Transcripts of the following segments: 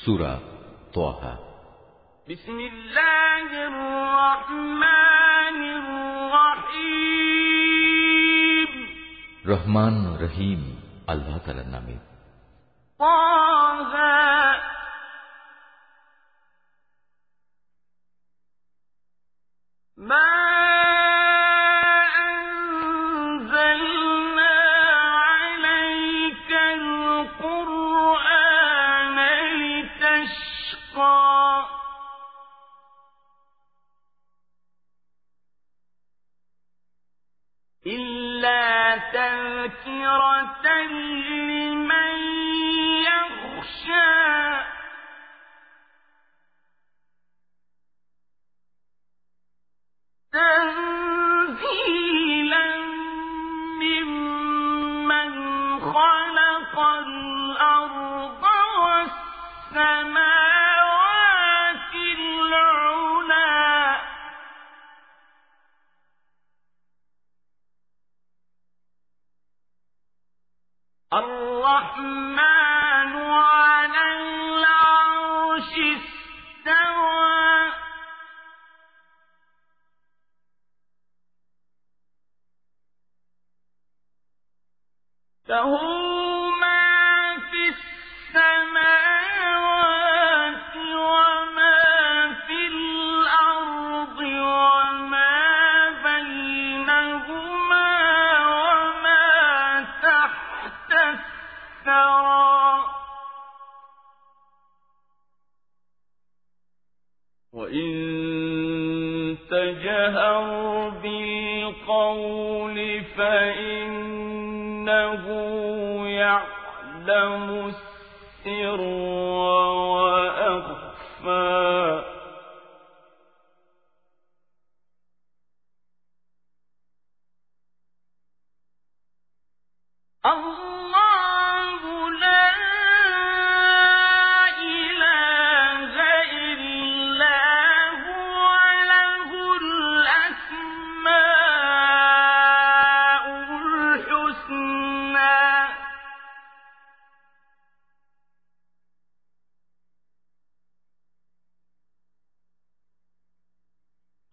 সুরা তোহা بسم الله الرحمن الرحيم রহমান রহিম আল্লাহ তালার নামে طه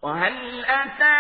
وهل أتى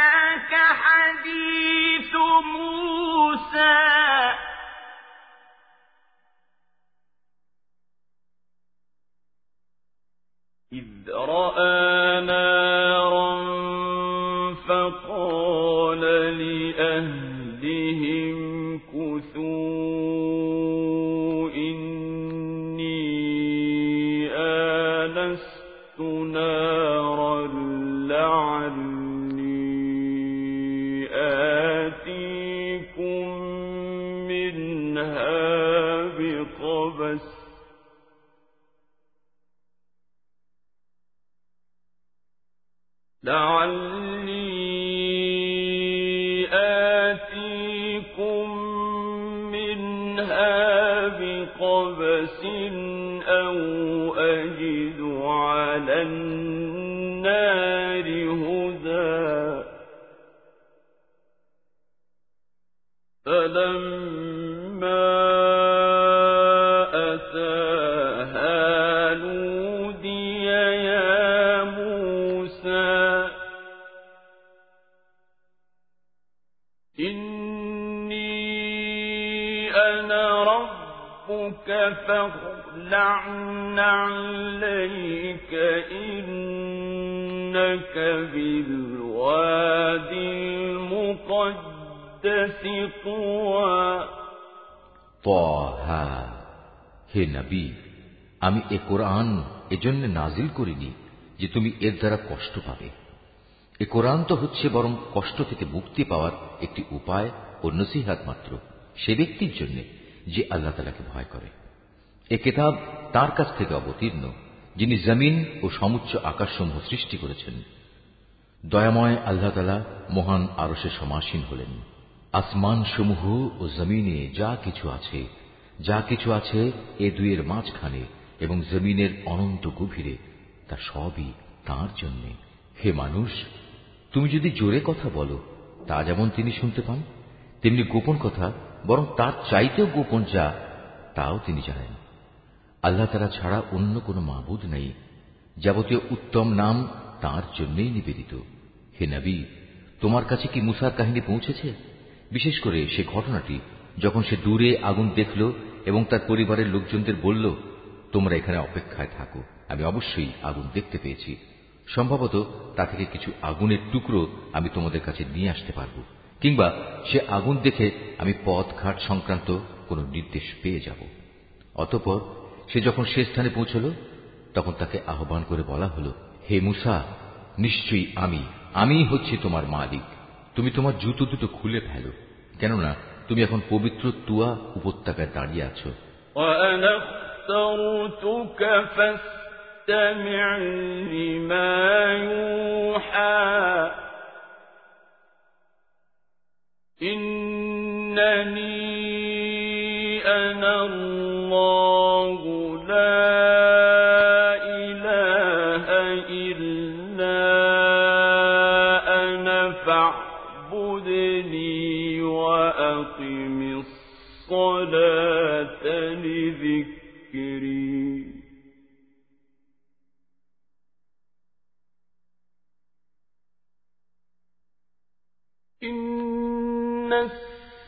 নাজিল করিনি যে তুমি এর দ্বারা কষ্ট পাবে। এ কোরআন তো হচ্ছে বরং কষ্ট থেকে মুক্তি পাওয়ার একটি উপায় ও নসিহাত মাত্র সে ব্যক্তির জন্য যে আল্লাহ তালাকে ভয় করে। এ কেতাব তার কাছ থেকে অবতীর্ণ, যিনি জমিন ও সমুচ্চ আকাশসমূহ সৃষ্টি করেছেন। দয়াময় আল্লাহ তালা মহান আরসে সমাসীন হলেন। আসমান সমূহ ও জমিনে যা কিছু আছে, যা কিছু আছে এ দুইয়ের মাঝখানে এবং জমিনের অনন্ত গভীরে তা সবই তার জন্য। হে মানুষ, তুমি যদি জোরে কথা বলো, তা যেমন তিনি শুনতে পান, তেমনি গোপন কথা, বরং তার চাইতেও গোপন যা, তাও তিনি জানেন। আল্লাহ তারা ছাড়া অন্য কোনো মাবুদ নেই, যাবতীয় উত্তম নাম তার জন্যই নিবেদিত। হে নবী, তোমার কাছে কি মুসার কাহিনী পৌঁছেছে? বিশেষ করে সে ঘটনাটি, যখন সে দূরে আগুন দেখল এবং তার পরিবারের লোকজনদের বলল তোমরা এখানে অপেক্ষায় থাকো। আমি অবশ্যই আগুন দেখতে পেয়েছি। সম্ভবত তা থেকে কিছু আগুনের টুকরো আমি তোমাদের কাছে নিয়ে আসতে পারব, কিংবা সে আগুন দেখে আমি পথ ঘাট সংক্রান্ত কোনো নির্দেশ পেয়ে যাব। অতপর সে যখন সে স্থানে পৌঁছল, তখন তাকে আহ্বান করে বলা হল, হে মুসা, নিশ্চয়ই আমি আমি হচ্ছি তোমার মালিক। তুমি তোমার জুতো দুটো খুলে ফেলো, কেননা তুমি এখন পবিত্র তুয়া উপত্যকায় দাঁড়িয়ে আছো। استكثرتك فاستمع لما يوحى. إنني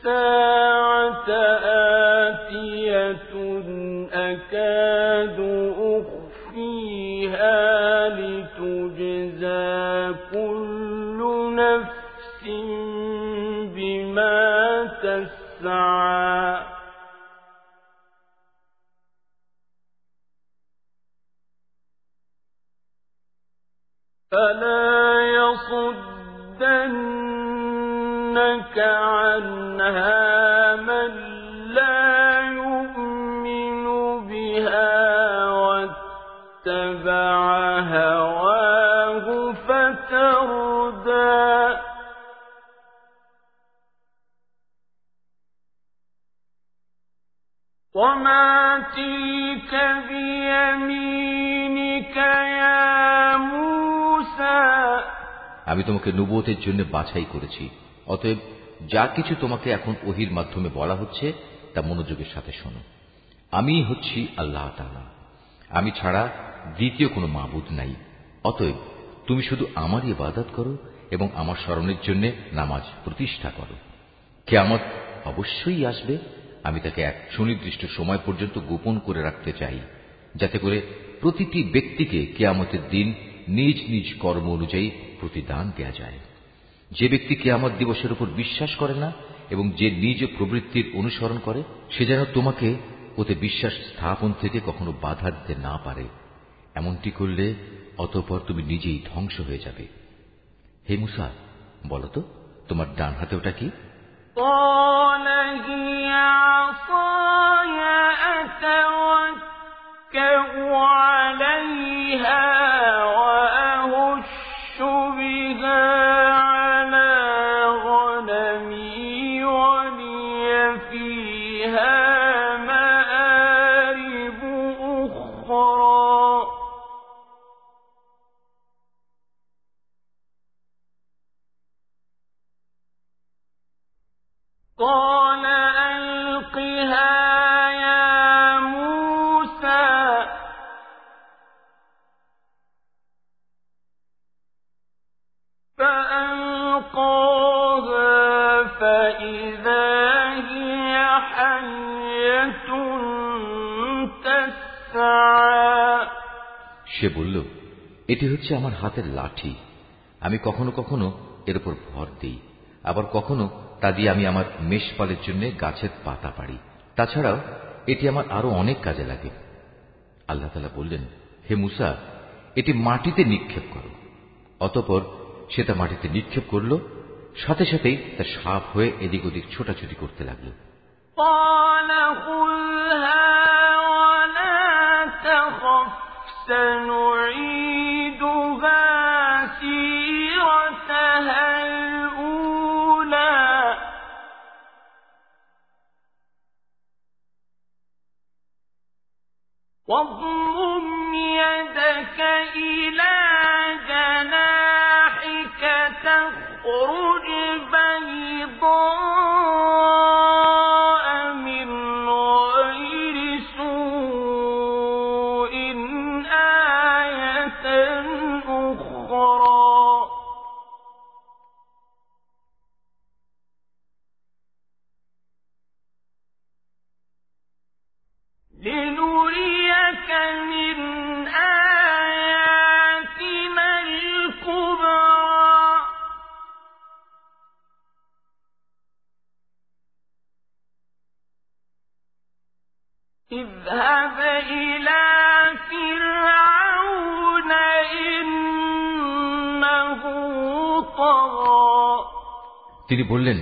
الساعة آتية أكاد أخفيها لتجزى كل نفس بما تسعى. فلا আমি তোমাকে নবুয়তের জন্য বাছাই করেছি। অতএব যা কিছু তোমাকে এখন ওহির মাধ্যমে বলা হচ্ছে, তা মনোযোগের সাথে শোনো। আমি হচ্ছি আল্লাহ তালা আমি ছাড়া দ্বিতীয় কোনো মাবুদ নাই। অতএব তুমি শুধু আমারই ইবাদত করো এবং আমার স্মরণের জন্য নামাজ প্রতিষ্ঠা করো। কেয়ামত অবশ্যই আসবে। আমি তাকে এক সুনির্দিষ্ট সময় পর্যন্ত গোপন করে রাখতে চাই। যাতে করে প্রতিটি ব্যক্তিকে কেয়ামতের দিন নিজ নিজ কর্ম অনুযায়ী প্রতিদান দেয়া যায় যে ব্যক্তি কেয়ামত দিবসের উপর বিশ্বাস করে না এবং যে নিজ প্রবৃত্তির অনুসরণ করে সে যেন তোমাকে ওতে বিশ্বাস স্থাপন থেকে কখনো বাধা দিতে না পারে এমনটি করলে অতপর তুমি নিজেই ধ্বংস হয়ে যাবে হে মুসা বলতো তোমার ডান হাতে ওটা কি قال هي عصاي أتوكأ عليها সে বলল এটি হচ্ছে আমার হাতের লাঠি আমি কখনো কখনো এর উপর ভর দিই আবার কখনো তা দিয়ে আমি আমার মেষপালের জন্য গাছের পাতা পাড়ি তাছাড়াও এটি আমার আরো অনেক কাজে লাগে আল্লাহ তালা বললেন হে মুসা এটি মাটিতে নিক্ষেপ করো অতপর সে তা মাটিতে নিক্ষেপ করল সাথে সাথেই তা সাপ হয়ে এদিক ওদিক ছোটাছুটি করতে লাগলো قال خذها ولا تخف سنعيدها سيرتها الأولى. واضم يدك إلى جناحك تخرج তিনি বললেন,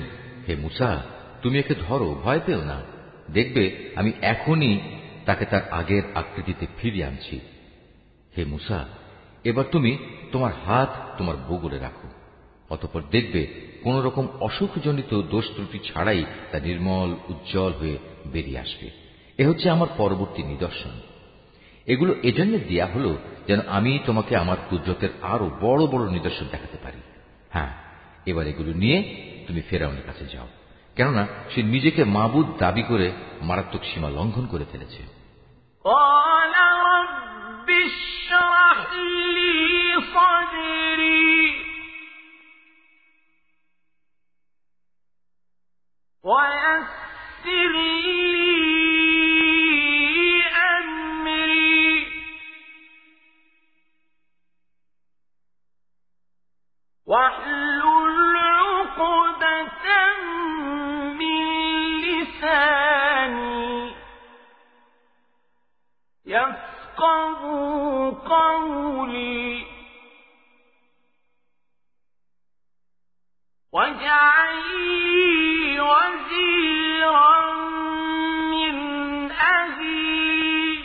হে মুসা, তুমি একে ধরো, ভয় পেও না। দেখবে, আমি এখনই তাকে তার আগের আকৃতিতে ফিরিয়ে আনছি। হে মুসা, এবার তুমি তোমার হাত তোমার বগলে রাখো। অতপর দেখবে কোন রকম অসুখজনিত দোষ ত্রুটি ছাড়াই তা নির্মল, উজ্জ্বল হয়ে বেরিয়ে আসবে। এ হচ্ছে আমার পরবর্তী নিদর্শন। এগুলো এজন্য দেয়া হলো যেন আমি তোমাকে আমার কুদরতের আরও বড় বড় নিদর্শন দেখাতে পারি। হ্যাঁ এবার এগুলো নিয়ে তুমি ফেরাউনের কাছে যাও কেননা সে নিজেকে মাবুদ দাবি করে মারাত্মক সীমা লঙ্ঘন করে ফেলেছে ويسر لي قولي. واجعل وزيرا من أهلي.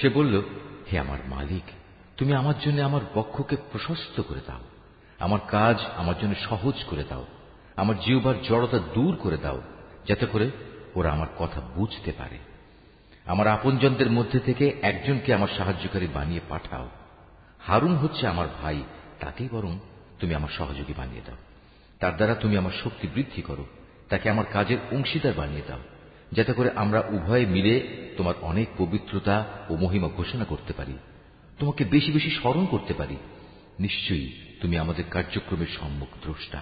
সে বলল, হে আমার মালিক, তুমি আমার জন্য আমার বক্ষকে প্রশস্ত করে দাও। আমার কাজ আমার জন্য সহজ করে দাও। আমার জিহবার জড়তা দূর করে দাও, যাতে করে ওরা আমার কথা বুঝতে পারে। আমার আপনজনদের মধ্যে থেকে একজনকে আমার সাহায্যকারী বানিয়ে পাঠাও। হারুন হচ্ছে আমার ভাই, তাকেই বরং তুমি আমার সহযোগী বানিয়ে দাও। তার দ্বারা তুমি আমার শক্তি বৃদ্ধি করো। তাকে আমার কাজের অংশীদার বানিয়ে দাও। যাতে করে আমরা উভয়ে মিলে তোমার অনেক পবিত্রতা ও মহিমা ঘোষণা করতে পারি তোমাকে বেশি বেশি স্মরণ করতে পারি নিশ্চয়ই তুমি আমাদের কার্যক্রমের সম্মুখ দ্রষ্টা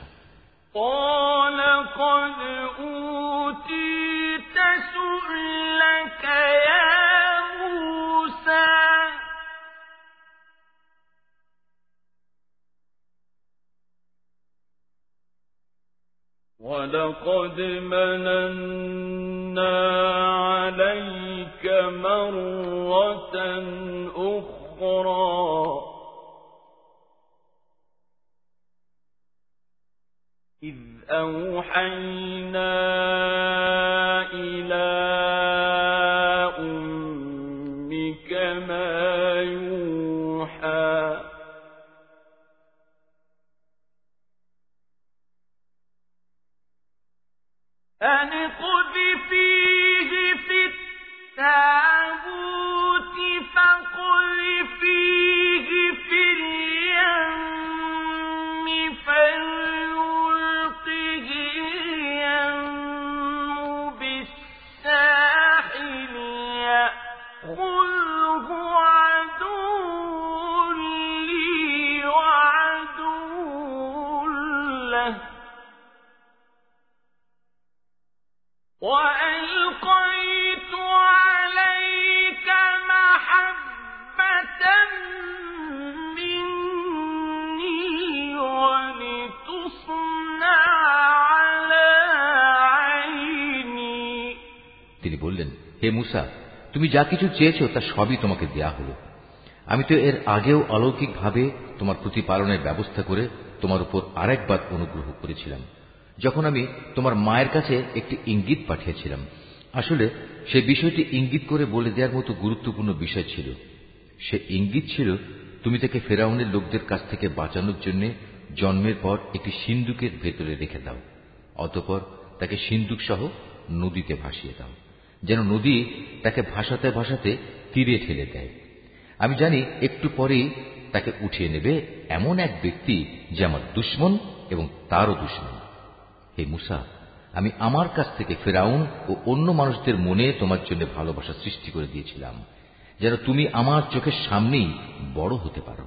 قال قد أوتيت سؤلك يا ولقد مننا عليك مرة أخرى. إذ أوحينا إلى حَتَّى হে মুসা, তুমি যা কিছু চেয়েছো তা সবই তোমাকে দেয়া হলো। আমি তো এর আগেও অলৌকিকভাবে তোমার প্রতিপালনের ব্যবস্থা করে তোমার উপর আরেকবার অনুগ্রহ করেছিলাম। যখন আমি তোমার মায়ের কাছে একটি ইঙ্গিত পাঠিয়েছিলাম, আসলে সে বিষয়টি ইঙ্গিত করে বলে দেওয়ার মতো গুরুত্বপূর্ণ বিষয় ছিল। সে ইঙ্গিত ছিল, তুমি তাকে ফেরাউনের লোকদের কাছ থেকে বাঁচানোর জন্য জন্মের পর একটি সিন্দুকের ভেতরে রেখে দাও, অতপর তাকে সিন্দুক সহ নদীতে ভাসিয়ে দাও। যেন নদী তাকে ভাসাতে ভাসাতে তীরে ঠেলে দেয়। আমি জানি একটু পরেই তাকে উঠিয়ে নেবে এমন এক ব্যক্তি যে আমার দুশ্মন এবং তারও দুশ্মন। হে মুসা, আমি আমার কাছ থেকে ফেরাউন ও অন্য মানুষদের মনে তোমার জন্য ভালোবাসা সৃষ্টি করে দিয়েছিলাম, যেন তুমি আমার চোখের সামনেই বড় হতে পারো।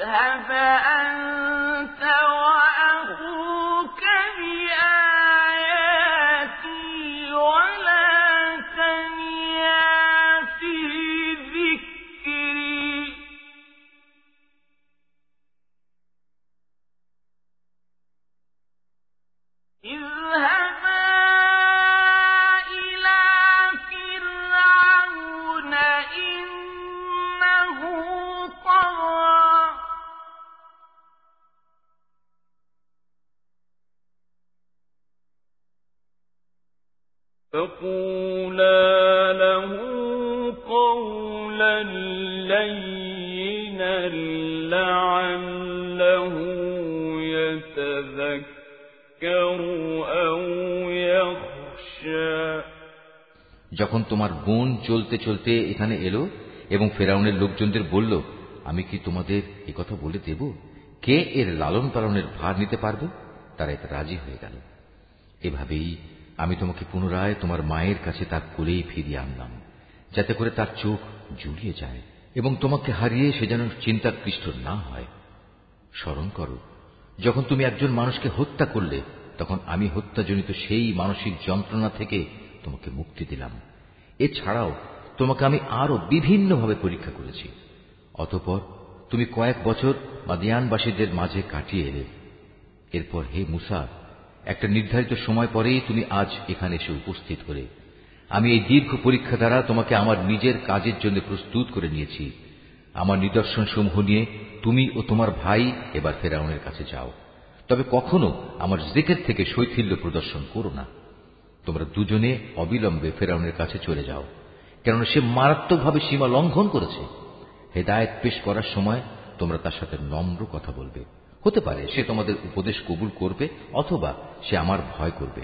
اذهب أنت وأخوك তোমার বোন চলতে চলতে এখানে এলো এবং ফেরাউনের লোকজনদের বলল, আমি কি তোমাদের কথা বলে দেব? কে এর লালন পালনের ভার নিতে পারবে? তারা এতে রাজি হয়ে গেল। এভাবেই আমি তোমাকে পুনরায় তোমার মায়ের কাছে তার কোলেই ফিরিয়ে আনলাম, যাতে করে তার চোখ জুড়িয়ে যায় এবং তোমাকে হারিয়ে সে যেন চিন্তাকৃষ্ট না হয়। স্মরণ করো, যখন তুমি একজন মানুষকে হত্যা করলে, তখন আমি হত্যাজনিত সেই মানসিক যন্ত্রণা থেকে তোমাকে মুক্তি দিলাম। এছাড়াও তোমাকে আমি আরও বিভিন্নভাবে পরীক্ষা করেছি। অতপর তুমি কয়েক বছর মাদিয়ানবাসীদের মাঝে কাটিয়ে এলে। এরপর হে মুসা, একটা নির্ধারিত সময় পরেই তুমি আজ এখানে এসে উপস্থিত করে আমি এই দীর্ঘ পরীক্ষা দ্বারা তোমাকে আমার নিজের কাজের জন্য প্রস্তুত করে নিয়েছি। আমার নিদর্শন সমূহ নিয়ে তুমি ও তোমার ভাই এবার ফেরাউনের কাছে যাও। তবে কখনো আমার জিকের থেকে শৈথিল্য প্রদর্শন করো না। তোমরা দুজনে অবিলম্বে ফেরাউনের কাছে চলে যাও, কেননা সে মারাত্মকভাবে সীমা লঙ্ঘন করেছে। হেদায়ত পেশ করার সময় তোমরা তার সাথে নম্র কথা বলবে। হতে পারে সে তোমাদের উপদেশ কবুল করবে, অথবা সে আমার ভয় করবে।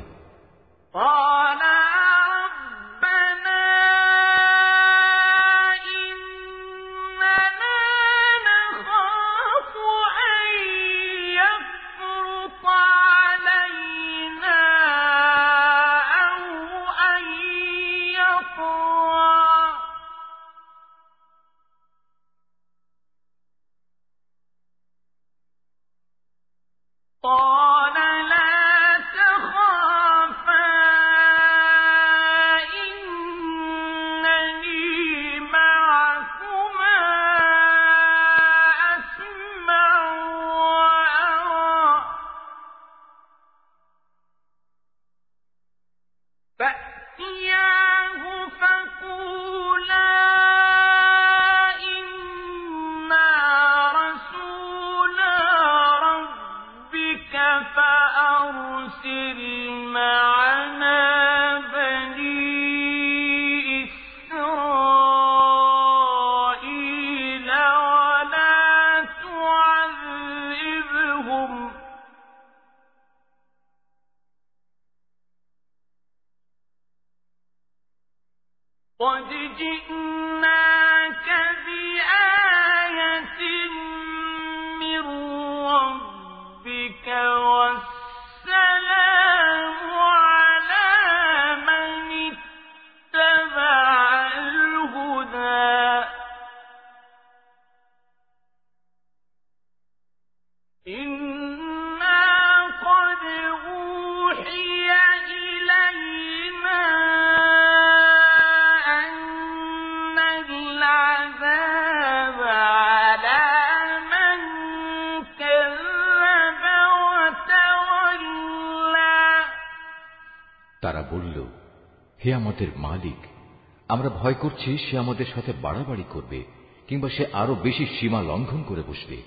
ভয় করছি সে আমাদের সাথে বাড়াবাড়ি করবে, কিংবা সে আরও বেশি সীমা লঙ্ঘন করে বসবে।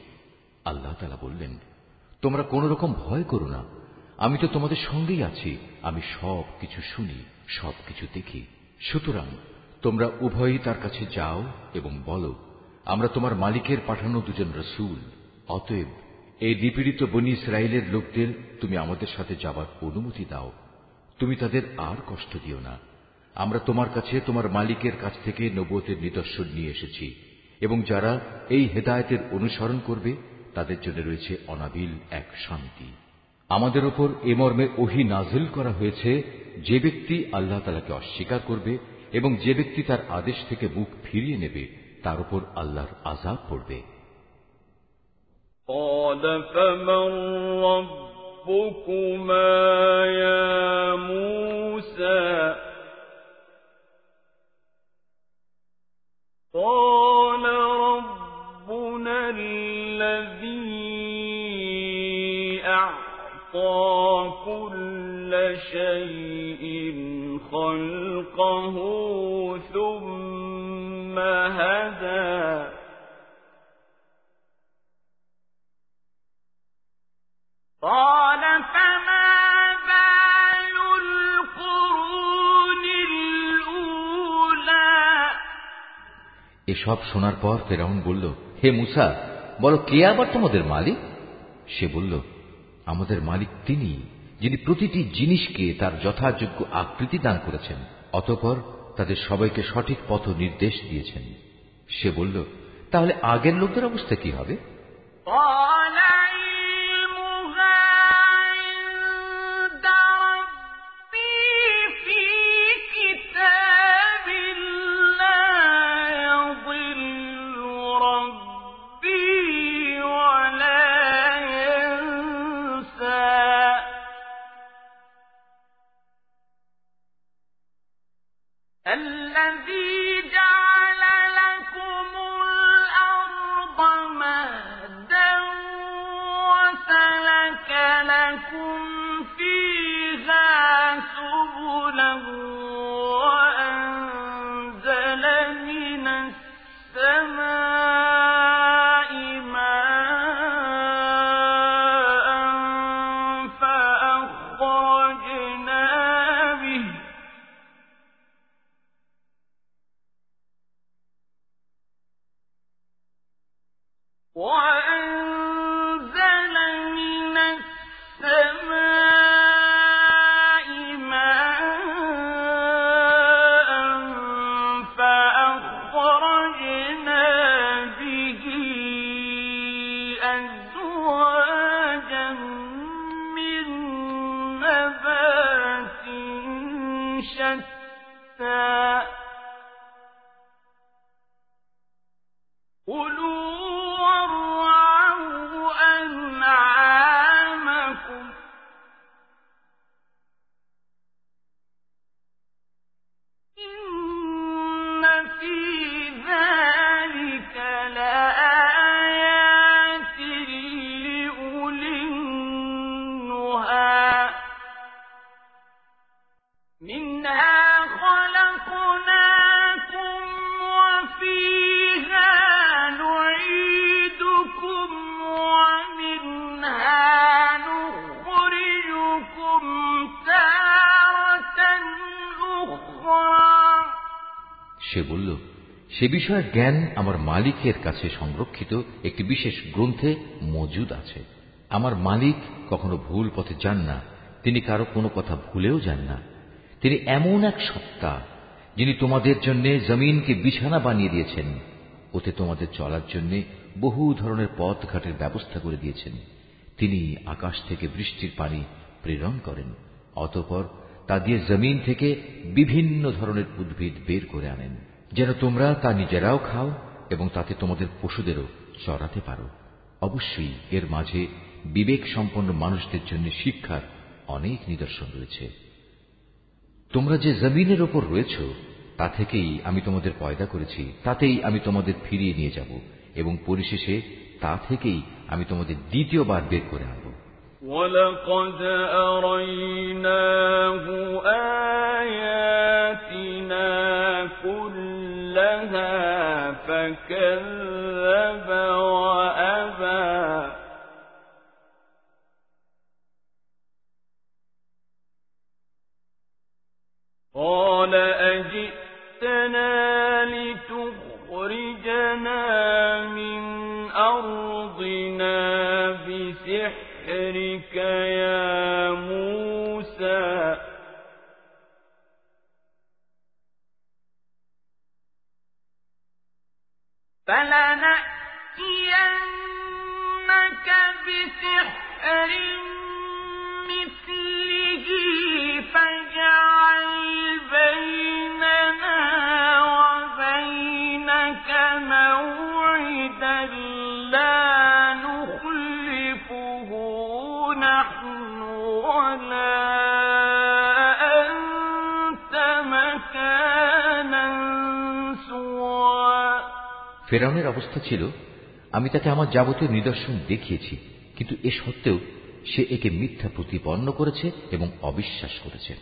আল্লাহ তালা বললেন, তোমরা কোন রকম ভয় করো না। আমি তো তোমাদের সঙ্গেই আছি। আমি সব কিছু শুনি, সব কিছু দেখি। সুতরাং তোমরা উভয়ই তার কাছে যাও এবং বলো, আমরা তোমার মালিকের পাঠানো দুজন রসুল। অতএব এই নিপীড়িত বনি ইসরায়েলের লোকদের তুমি আমাদের সাথে যাবার অনুমতি দাও। তুমি তাদের আর কষ্ট দিও না। আমরা তোমার কাছে তোমার মালিকের কাছ থেকে নবতের নিদর্শন নিয়ে এসেছি এবং যারা এই হেদায়েতের অনুসরণ করবে তাদের জন্য রয়েছে অনাবিল এক শান্তি আমাদের ওপর এ মর্মে ওহি নাজিল করা হয়েছে যে ব্যক্তি আল্লাহ তালাকে অস্বীকার করবে এবং যে ব্যক্তি তার আদেশ থেকে মুখ ফিরিয়ে নেবে তার উপর আল্লাহর আজাব পড়বে قال فمن ربكما يا موسى قال ربنا الذي أعطى كل شيء خلقه ثم هدى. قال এসব শোনার পর ফেরাউন বলল, হে মুসা, বলো, কে আবার তোমাদের মালিক? সে বলল, আমাদের মালিক তিনি, যিনি প্রতিটি জিনিসকে তার যথাযোগ্য আকৃতি দান করেছেন, অতপর তাদের সবাইকে সঠিক পথ নির্দেশ দিয়েছেন। সে বলল, তাহলে আগের লোকদের অবস্থা কি হবে? সে বলল, সে বিষয়ে জ্ঞান আমার মালিকের কাছে সংরক্ষিত একটি বিশেষ গ্রন্থে মজুদ আছে। আমার মালিক কখনো ভুল পথে যান না, তিনি কারও কোনো কথা ভুলেও যান না। তিনি এমন এক সত্তা, যিনি তোমাদের জন্য জমিনকে বিছানা বানিয়ে দিয়েছেন। ওতে তোমাদের চলার জন্য বহু ধরনের পথ ঘাটের ব্যবস্থা করে দিয়েছেন। তিনি আকাশ থেকে বৃষ্টির পানি প্রেরণ করেন, অতপর তা দিয়ে জমিন থেকে বিভিন্ন ধরনের উদ্ভিদ বের করে আনেন, যেন তোমরা তা নিজেরাও খাও এবং তাতে তোমাদের পশুদেরও চড়াতে পারো। অবশ্যই এর মাঝে বিবেক সম্পন্ন মানুষদের জন্য শিক্ষার অনেক নিদর্শন রয়েছে। তোমরা যে জমিনের ওপর রয়েছ, তা থেকেই আমি তোমাদের পয়দা করেছি, তাতেই আমি তোমাদের ফিরিয়ে নিয়ে যাব এবং পরিশেষে তা থেকেই আমি তোমাদের দ্বিতীয়বার বের করে আনব। ولقد أريناه آياتنا كلها فكذب ফেরাউনের অবস্থা ছিল আমি তাকে আমার যাবতীয় নিদর্শন দেখিয়েছি। কিন্তু এ সত্ত্বেও সে একে মিথ্যা প্রতিপন্ন করেছে এবং অবিশ্বাস করেছে।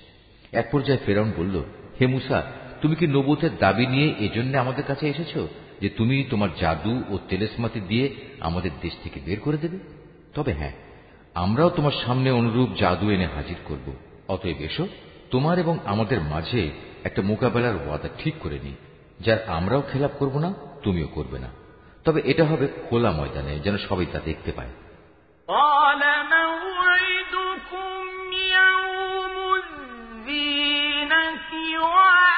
এক পর্যায়ে ফেরাউন বলল, হে মুসা, তুমি কি নবুতের দাবি নিয়ে এজন্য আমাদের কাছে এসেছ যে তুমি তোমার জাদু ও তেলেসমাতি দিয়ে আমাদের দেশ থেকে বের করে দেবে? তবে হ্যাঁ আমরাও তোমার সামনে অনুরূপ জাদু এনে হাজির করব। অতএব এসো, তোমার এবং আমাদের মাঝে একটা মোকাবেলার ওয়াদা ঠিক করে নিই। যার আমরাও খেলাপ করব না, তুমিও করবে না। তবে এটা হবে খোলা ময়দানে যেন সবাই তা দেখতে পায়। قال موعدكم يوم الزينة وأن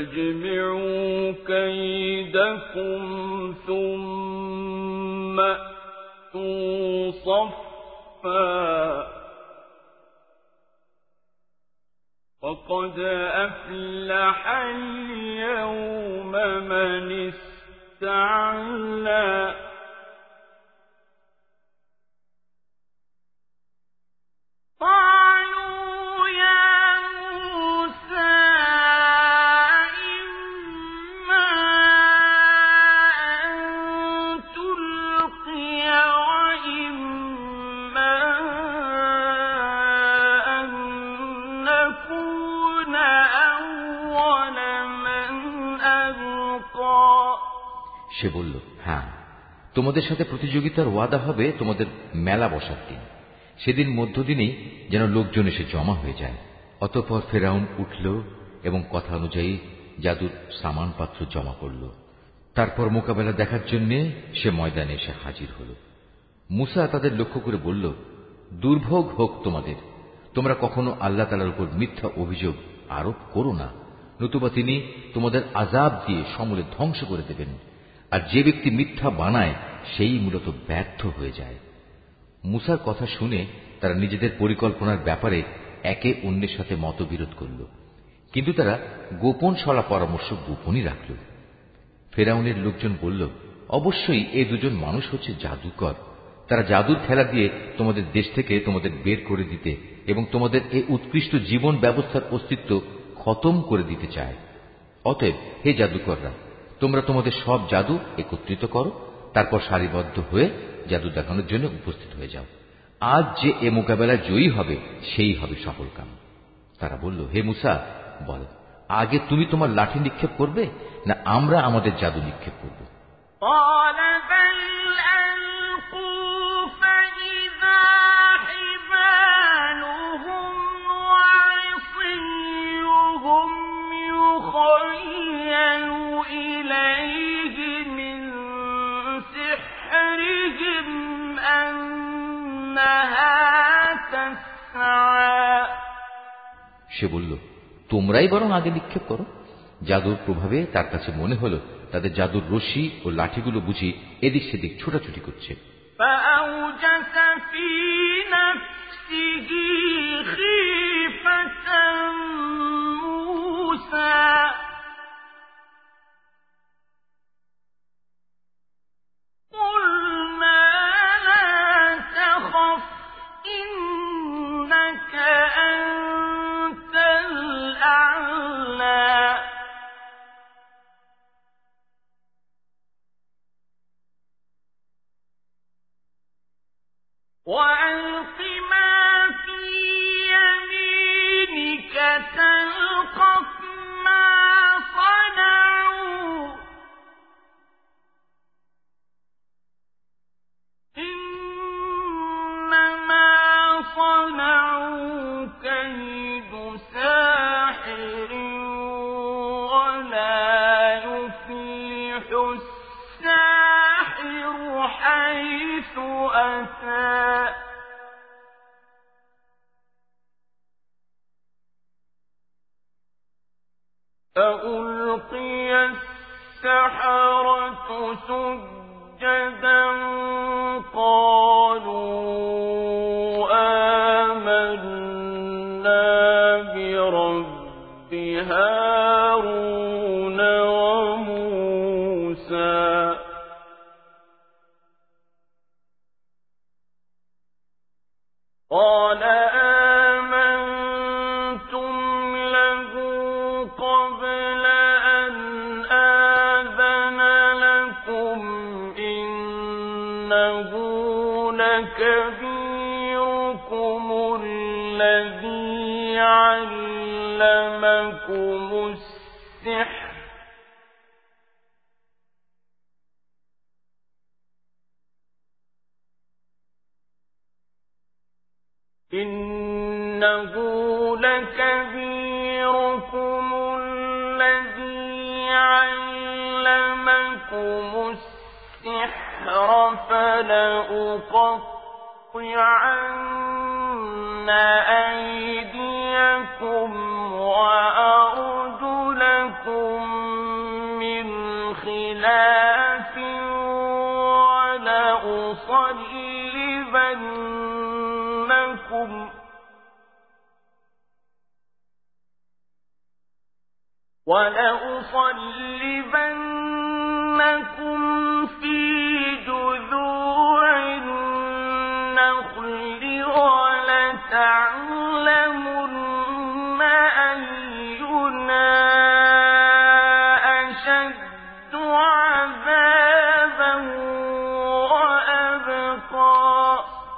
فأجمعوا كيدكم ثم أتوا صفا. وقد أفلح اليوم من استعلى. সে বলল হ্যাঁ তোমাদের সাথে প্রতিযোগিতার ওয়াদা হবে তোমাদের মেলা বসার দিন। সেদিন মধ্যদিনেই যেন লোকজন এসে জমা হয়ে যায়। অতঃপর ফেরাউন উঠল এবং কথা অনুযায়ী জাদুর সামানপাত্র জমা করল। তারপর মোকাবেলা দেখার জন্য সে ময়দানে এসে হাজির হল। মুসা তাদের লক্ষ্য করে বলল, দুর্ভোগ হোক তোমাদের। তোমরা কখনো আল্লাহ তালার উপর মিথ্যা অভিযোগ আরোপ করো না। নতুবা তিনি তোমাদের আজাব দিয়ে সমূলে ধ্বংস করে দেবেন। আর যে ব্যক্তি মিথ্যা বানায়, সেই মূলত ব্যর্থ হয়ে যায়। মুসার কথা শুনে তারা নিজেদের পরিকল্পনার ব্যাপারে একে অন্যের সাথে মতবিরোধ করল। কিন্তু তারা গোপন সলা পরামর্শ গোপনই রাখল। ফেরাউনের লোকজন বলল, অবশ্যই এ দুজন মানুষ হচ্ছে জাদুকর। তারা জাদুর খেলা দিয়ে তোমাদের দেশ থেকে তোমাদের বের করে দিতে এবং তোমাদের এই উৎকৃষ্ট জীবন ব্যবস্থার অস্তিত্ব খতম করে দিতে চায়। অতএব হে জাদুকররা তোমরা তোমাদের সব জাদু একত্রিত করো, তারপর সারিবদ্ধ হয়ে জাদু দেখানোর জন্য উপস্থিত হয়ে যাও। আজ যে এ মোকাবেলায় জয়ী হবে, সেই হবে সফল কাম। তারা বলল, হে মুসা, বল, আগে তুমি তোমার লাঠি নিক্ষেপ করবে, না আমরা আমাদের জাদু নিক্ষেপ করব? সে বলল তোমরাই বরং আগে নিক্ষেপ করো। জাদুর প্রভাবে তার কাছে মনে হল তাদের জাদুর রশি ও লাঠিগুলো বুঝি এদিক সেদিক ছোটাছুটি করছে। موسى. قل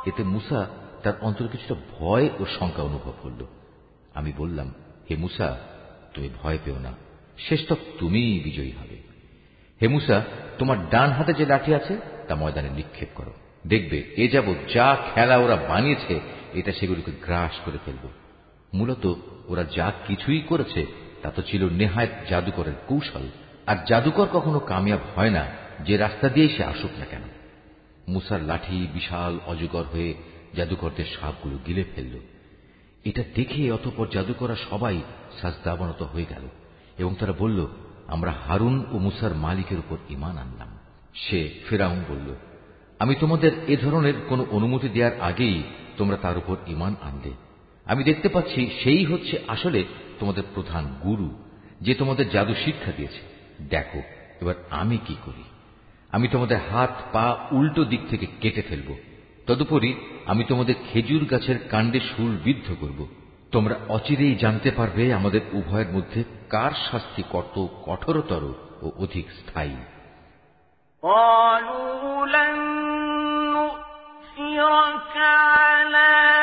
এতে মুসা তার অন্তর কিছুটা ভয় ও শঙ্কা অনুভব করল। আমি বললাম, হে মুসা, তুমি ভয় পেও না। শেষ তক তুমিই বিজয়ী হবে। হে মুসা, তোমার ডান হাতে যে লাঠি আছে, তা ময়দানে নিক্ষেপ করো। দেখবে, এ যাবৎ যা খেলা ওরা বানিয়েছে, এটা সেগুলিকে গ্রাস করে ফেলবে। মূলত ওরা যা কিছুই করেছে, তা তো ছিল নেহায়ত জাদুকরের কৌশল। আর জাদুকর কখনো কামিয়াব হয় না, যে রাস্তা দিয়ে সে আসুক না কেন। মুসার লাঠি বিশাল অজগর হয়ে জাদুকরদের সাপগুলো গিলে ফেলল। এটা দেখে অতপর জাদুকরা সবাই সাজদাবনত হয়ে গেল এবং তারা বলল, আমরা হারুন ও মুসার মালিকের উপর ইমান আনলাম। সে ফেরাউন বলল, আমি তোমাদের এ ধরনের কোন অনুমতি দেওয়ার আগেই তোমরা তার উপর ইমান আনলে। আমি দেখতে পাচ্ছি সেই হচ্ছে আসলে তোমাদের প্রধান গুরু, যে তোমাদের জাদু শিক্ষা দিয়েছে। দেখো, এবার আমি কি করি? আমি তোমাদের হাত পা উল্টো দিক থেকে কেটে ফেলব তদুপরি আমি তোমাদের খেজুর গাছের কাণ্ডে শুল বিদ্ধ করব তোমরা অচিরেই জানতে পারবে আমাদের উভয়ের মধ্যে কার শাস্তি কত কঠোরতর ও অধিক স্থায়ী قالوا لن نؤثرك على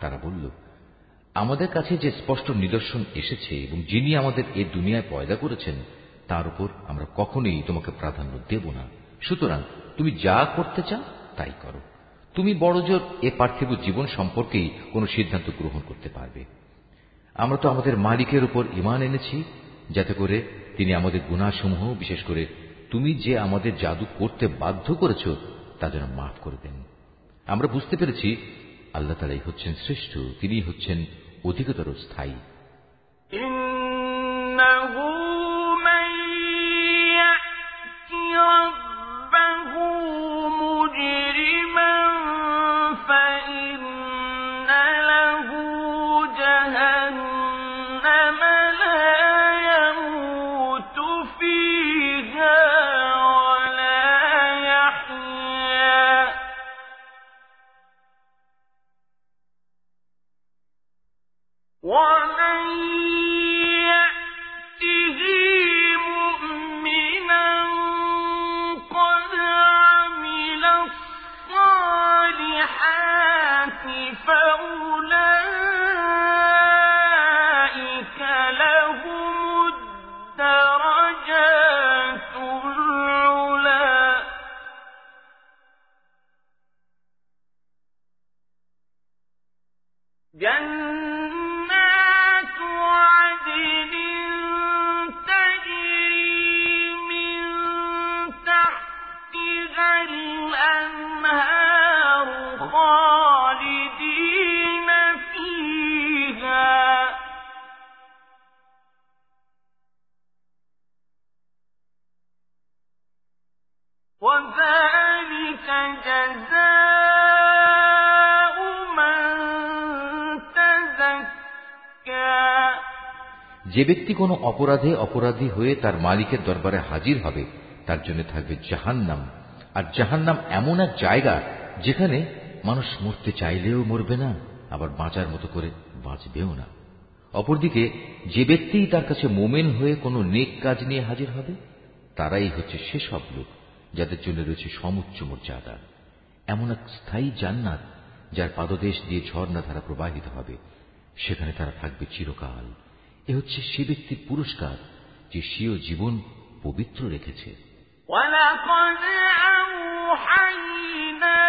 তারা বলল, আমাদের কাছে যে স্পষ্ট নিদর্শন এসেছে এবং যিনি আমাদের এ দুনিয়ায় পয়দা করেছেন, তার উপর আমরা কখনোই তোমাকে প্রাধান্য দেব না। সুতরাং তুমি যা করতে চাও, তাই করো। তুমি বড়জোর এ পার্থিব জীবন সম্পর্কেই কোনো সিদ্ধান্ত গ্রহণ করতে পারবে। আমরা তো আমাদের মালিকের উপর ইমান এনেছি, যাতে করে তিনি আমাদের গুণাসমূহ বিশেষ করে তুমি যে আমাদের জাদু করতে বাধ্য করেছ, তা যেন মাফ করে দেন। আমরা বুঝতে পেরেছি আল্লাহ তালাই হচ্ছেন শ্রেষ্ঠ তিনি হচ্ছেন অধিকতর স্থায়ী إنه من يأت ربه مجرما যে ব্যক্তি কোনো অপরাধে অপরাধী হয়ে তার মালিকের দরবারে হাজির হবে, তার জন্য থাকবে জাহান্নাম। আর জাহান্নাম এমন এক জায়গা যেখানে মানুষ মরতে চাইলেও মরবে না, আবার বাঁচার মতো করে বাঁচবেও না। অপরদিকে, যে ব্যক্তি তার কাছে মোমেন হয়ে কোনো নেক কাজ নিয়ে হাজির হবে, তারাই হচ্ছে সেসব লোক, যাদের জন্য রয়েছে সমুচ্চ মর্যাদা। এমন এক স্থায়ী জান্নাত যার পাদদেশ দিয়ে ঝর্ণা ধারা প্রবাহিত হবে সেখানে তারা থাকবে চিরকাল এ হচ্ছে সে ব্যক্তির পুরস্কার যে স্বীয় জীবন পবিত্র রেখেছে ولقد أوحينا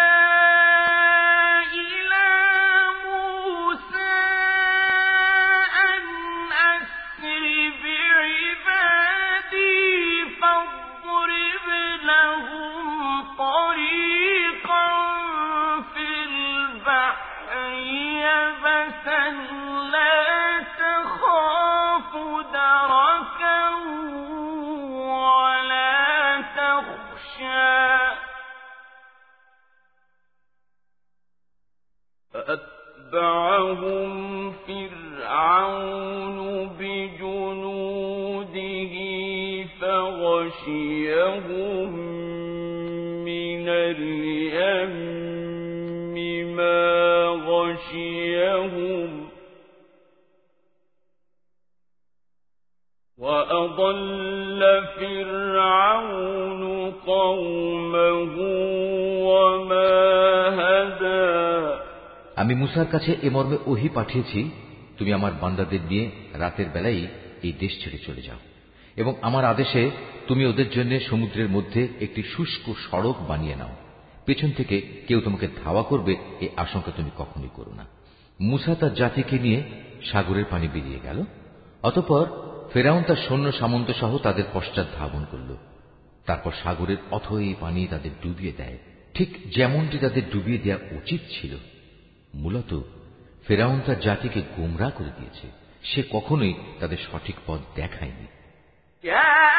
فأتبعهم فرعون بجنوده فغشيهم من اليم ما غشيهم وأضل فرعون قومه আমি মুসার কাছে এ মর্মে ওহি পাঠিয়েছি, তুমি আমার বান্দাদের নিয়ে রাতের বেলায় এই দেশ ছেড়ে চলে যাও। এবং আমার আদেশে তুমি ওদের জন্য সমুদ্রের মধ্যে একটি শুষ্ক সড়ক বানিয়ে নাও। পেছন থেকে কেউ তোমাকে ধাওয়া করবে এই আশঙ্কা তুমি কখনোই করো না। মুসা তার জাতিকে নিয়ে সাগরের পানি বেরিয়ে গেল, অতঃপর ফেরাউন তার সৈন্য সামন্ত সহ তাদের পশ্চাৎ ধাবন করল। তারপর সাগরের অথই পানি তাদের ডুবিয়ে দেয়। ঠিক যেমনটি তাদের ডুবিয়ে দেওয়া উচিত ছিল মূলত ফেরাউন তার জাতিকে গোমরা করে দিয়েছে। সে কখনোই তাদের সঠিক পথ দেখায়নি। يا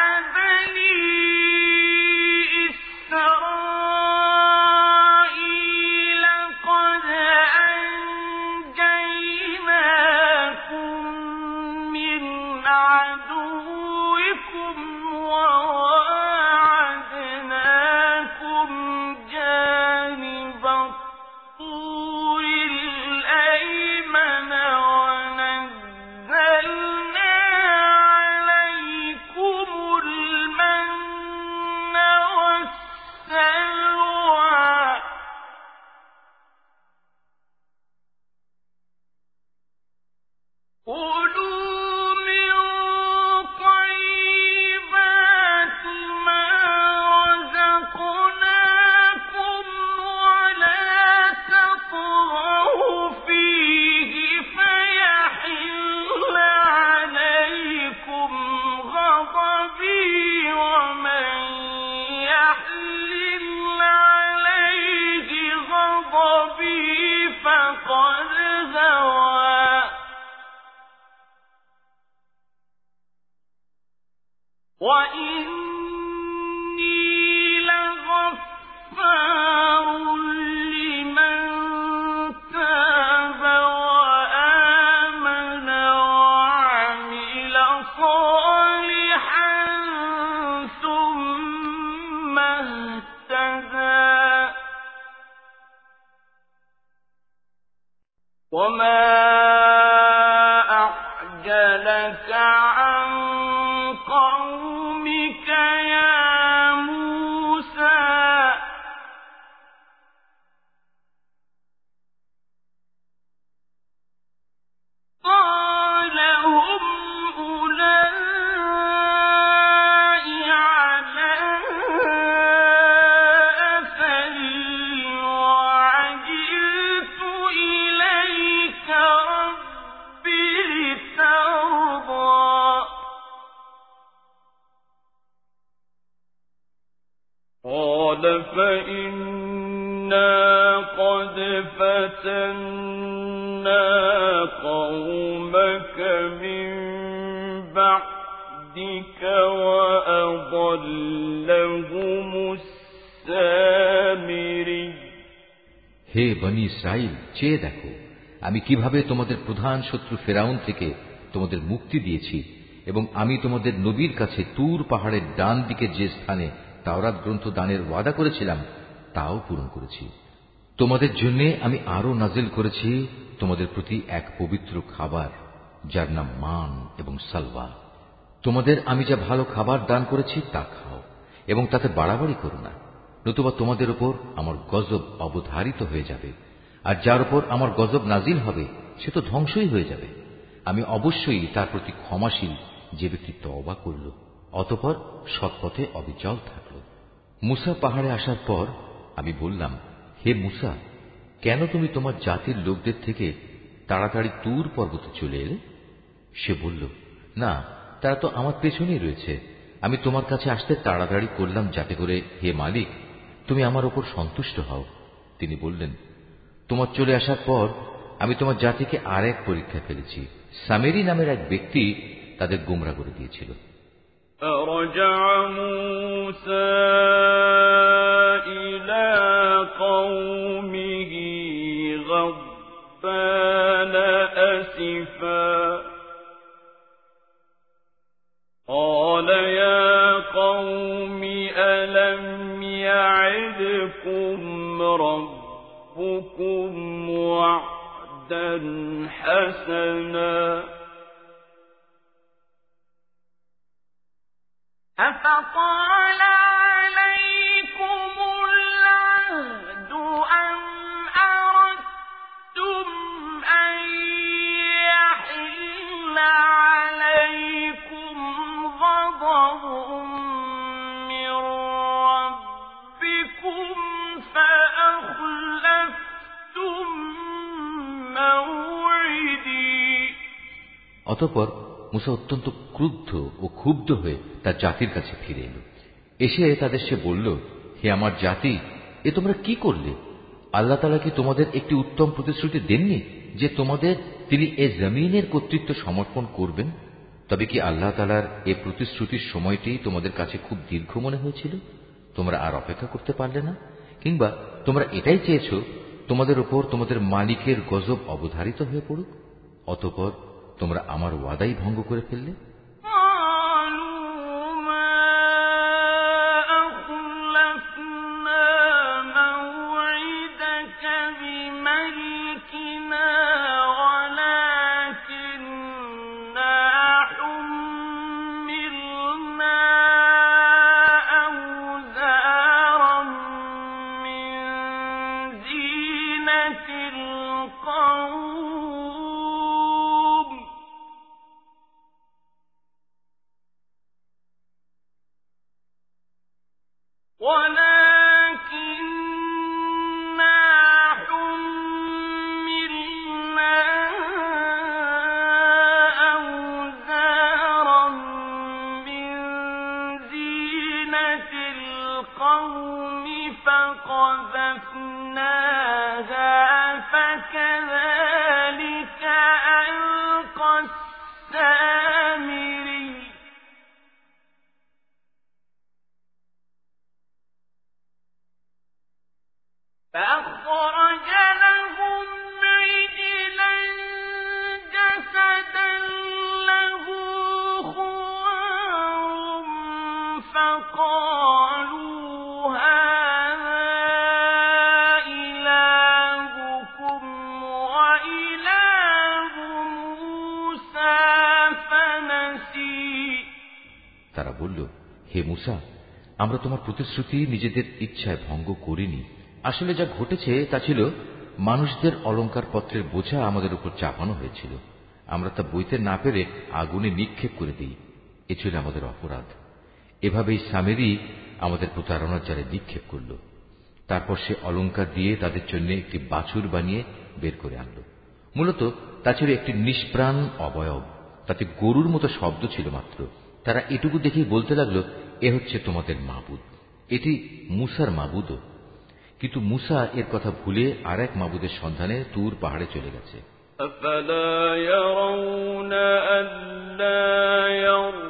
কীভাবে তোমাদের প্রধান শত্রু ফেরাউন থেকে তোমাদের মুক্তি দিয়েছি, এবং আমি তোমাদের নবীর কাছে তুর পাহাড়ের ডান দিকে যে স্থানে তাওরাত গ্রন্থ দানের ওয়াদা করেছিলাম, তাও পূরণ করেছি। তোমাদের জন্য আমি আরও নাজিল করেছি তোমাদের প্রতি এক পবিত্র খাবার, যার নাম মান এবং সালওয়া তোমাদের আমি যা ভালো খাবার দান করেছি, তা খাও, এবং তাতে বাড়াবাড়ি করো না, নতুবা তোমাদের উপর আমার গজব অবধারিত হয়ে যাবে। আর যার উপর আমার গজব নাজিল হবে, সে তো ধ্বংসই হয়ে যাবে। আমি অবশ্যই তার প্রতি ক্ষমাশীল, যে ব্যক্তি তবা করল, অতপর সৎপথে অবিচল থাকল। মুসা পাহাড়ে আসার পর আমি বললাম, হে মুসা, কেন তুমি তোমার জাতির লোকদের থেকে তাড়াতাড়ি তুর পর্বতে চলে এলে? সে বলল, না, তারা তো আমার পেছনেই রয়েছে। আমি তোমার কাছে আসতে তাড়াতাড়ি করলাম যাতে করে, হে মালিক, তুমি আমার ওপর সন্তুষ্ট হও। তিনি বললেন তোমার চলে আসার পর আমি তোমার জাতিকে আর এক পরীক্ষা ফেলেছি সামেরি নামের এক ব্যক্তি তাদের গুমরা করে দিয়েছিল فرجع موسى إلى قومه غضبان أسفا قال يا قوم ألم يعدكم ربكم وعدا حسنا. أفطال عليكم অতঃপর মুসা অত্যন্ত ক্রুদ্ধ ও ক্ষুব্ধ হয়ে তার জাতির কাছে ফিরে এলো। এসে তাদের সে বলল, হে আমার জাতি, এ তোমরা কি করলে? আল্লাহ তালা কি তোমাদের একটি উত্তম প্রতিশ্রুতি দেননি যে তোমাদের তিনি এ জমিনের কর্তৃত্ব সমর্পণ করবেন? তবে কি আল্লাহ তালার এ প্রতিশ্রুতির সময়টি তোমাদের কাছে খুব দীর্ঘ মনে হয়েছিল? তোমরা আর অপেক্ষা করতে পারলে না? কিংবা তোমরা এটাই চেয়েছ, তোমাদের উপর তোমাদের মালিকের গজব অবধারিত হয়ে পড়ুক? অতপর তোমরা আমার ওয়াদাই ভঙ্গ করে ফেললে? ولكننا মুসা আমরা তোমার প্রতিশ্রুতি নিজেদের ইচ্ছায় ভঙ্গ করিনি। আসলে যা ঘটেছে তা ছিল, মানুষদের অলঙ্কার পত্রের বোঝা আমাদের উপর চাপানো হয়েছিল। আমরা তা বইতে না পেরে আগুনে নিক্ষেপ করে দিই। এ ছিল আমাদের অপরাধ। এভাবেই সামেরি আমাদের প্রতারণার জালে নিক্ষেপ করল। তারপর সে অলঙ্কার দিয়ে তাদের জন্য একটি বাছুর বানিয়ে বের করে আনল। মূলত তা ছিল একটি নিষ্প্রাণ অবয়ব। তাতে গরুর মতো শব্দ ছিল মাত্র। তারা এটুকু দেখেই বলতে লাগল এ হচ্ছে তোমাদের মাবুদ এটি মুসার মাবুদও কিন্তু মুসা এর কথা ভুলে আর এক মাবুদের সন্ধানে তুর পাহাড়ে চলে গেছে أفلا يرون ألا يرجع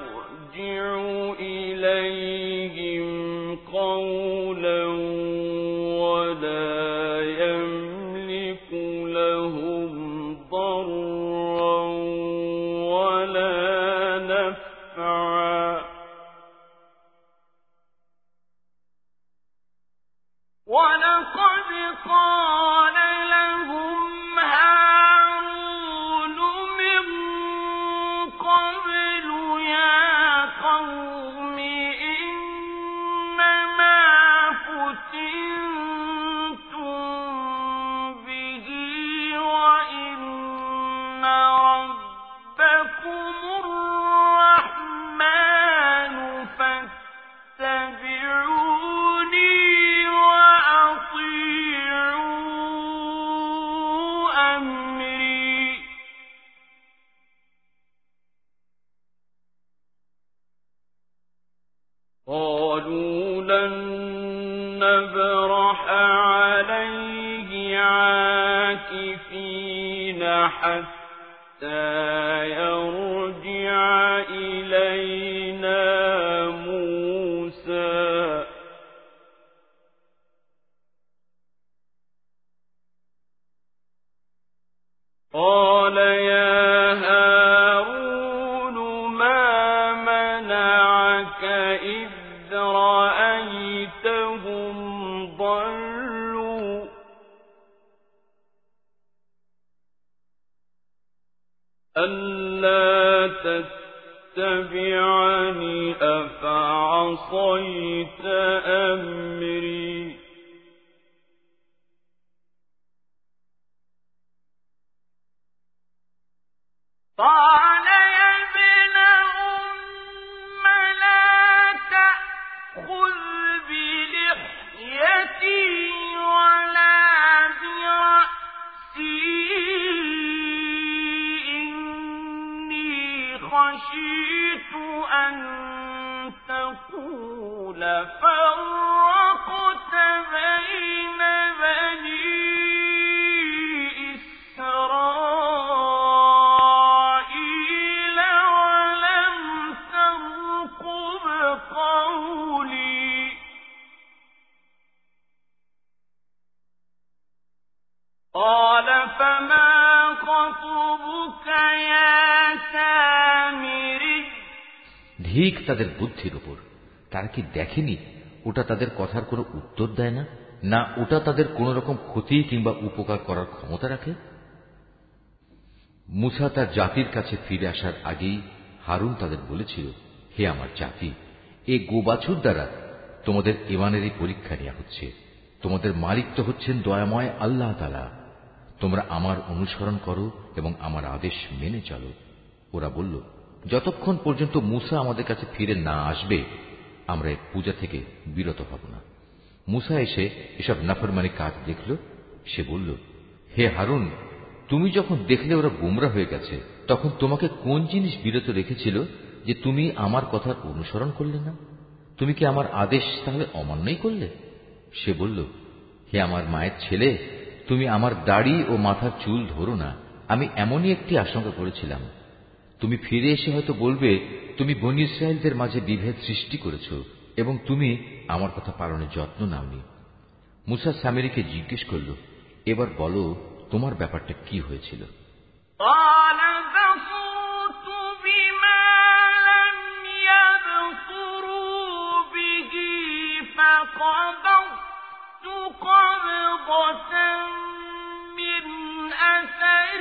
কি দেখেনি? ওটা তাদের কথার কোনো উত্তর দেয় না? না, ওটা তাদের কোন রকম ক্ষতি কিংবা উপকার করার ক্ষমতা রাখে? মুসা তার জাতির কাছে ফিরে আসার আগেই হারুন তাদের বলেছিল, হে আমার জাতি, এ গোবাছুর দ্বারা তোমাদের ইমানেরই পরীক্ষা নেওয়া হচ্ছে। তোমাদের মালিক তো হচ্ছেন দয়াময় আল্লাহ তালা তোমরা আমার অনুসরণ করো এবং আমার আদেশ মেনে চলো। ওরা বলল, যতক্ষণ পর্যন্ত মুসা আমাদের কাছে ফিরে না আসবে আমরা পূজা থেকে বিরত হব না। মুসা এসে এসব নাফরমানি কাজ দেখল, সে বলল, হে হারুন, তুমি যখন দেখলে ওরা গুমরা হয়ে গেছে, তখন তোমাকে কোন জিনিস বিরত রেখেছিল যে তুমি আমার কথার অনুসরণ করলে না? তুমি কি আমার আদেশ তাহলে অমান্যই করলে? সে বলল, হে আমার মায়ের ছেলে, তুমি আমার দাড়ি ও মাথার চুল ধরো না, আমি এমনই একটি আশঙ্কা করেছিলাম। তুমি ফিরে এসে হয়তো বলবে তুমি বনি ইসরায়েলদের মাঝে বিভেদ সৃষ্টি করেছ এবং তুমি আমার কথা পালনের যত্ন নাওনি মুসা সামেরিকে জিজ্ঞেস করল এবার বলো তোমার ব্যাপারটা কি হয়েছিল قال بصرت بما لم يبصروا به فقبضت قبضة من أثر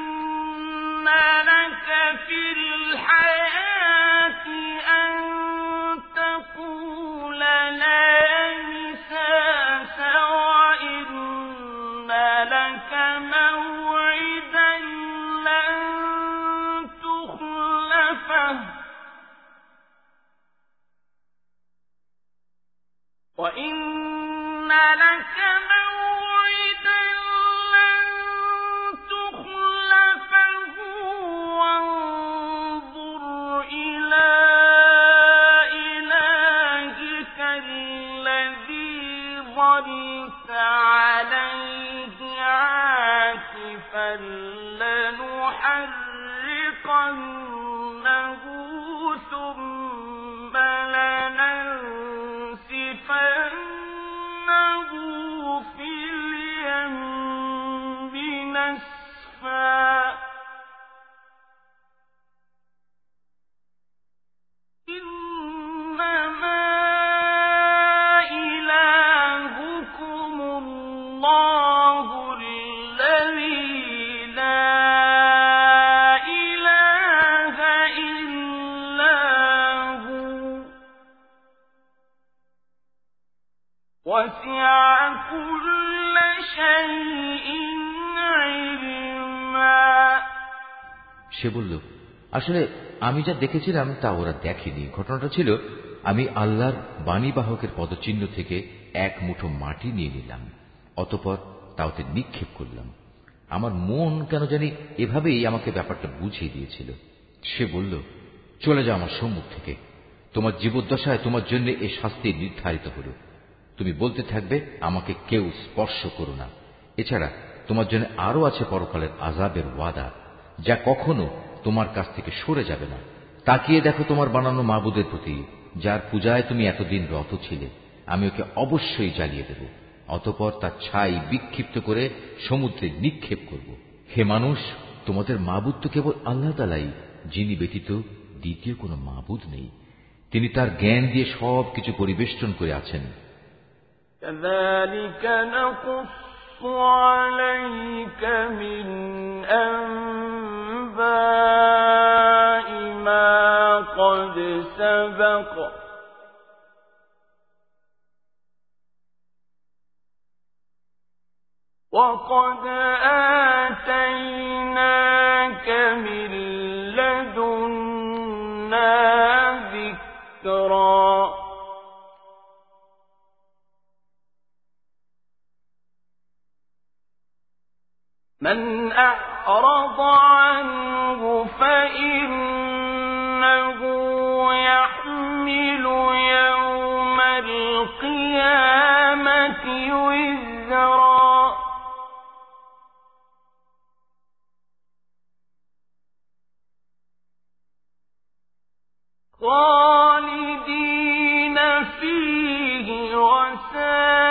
وإن সে বলল, আসলে আমি যা দেখেছিলাম তা ওরা দেখেনি। ঘটনাটা ছিল, আমি আল্লাহর বাণীবাহকের পদচিহ্ন থেকে এক মুঠো মাটি নিয়ে নিলাম, অতপর তা ওতে নিক্ষেপ করলাম। আমার মন কেন জানি এভাবেই আমাকে ব্যাপারটা বুঝিয়ে দিয়েছিল। সে বলল, চলে যাও আমার সম্মুখ থেকে। তোমার জীবদ্দশায় তোমার জন্য এ শাস্তি নির্ধারিত হল। তুমি বলতে থাকবে, আমাকে কেউ স্পর্শ করো না। এছাড়া তোমার জন্য আরও আছে পরকালের আজাবের ওয়াদা। যা কখনো তোমার কাছ থেকে সরে যাবে না। তাকিয়ে দেখো তোমার বানানো মাবুদের প্রতি, যার পূজায় তুমি এতদিন রত ছিলে। আমি ওকে অবশ্যই জ্বালিয়ে দেব, অতপর তার ছাই বিক্ষিপ্ত করে সমুদ্রে নিক্ষেপ করব। হে মানুষ, তোমাদের মাবুদ তো কেবল আল্লাহ তালাই যিনি ব্যতীত দ্বিতীয় কোনো মাবুদ নেই। তিনি তার জ্ঞান দিয়ে সব কিছু পরিবেষ্টন করে আছেন। عليك من أنباء ما قد سبق وقد آتيناك من من أعرض عنه فإنه يحمل يوم القيامة وزرا. خالدين فيه وساء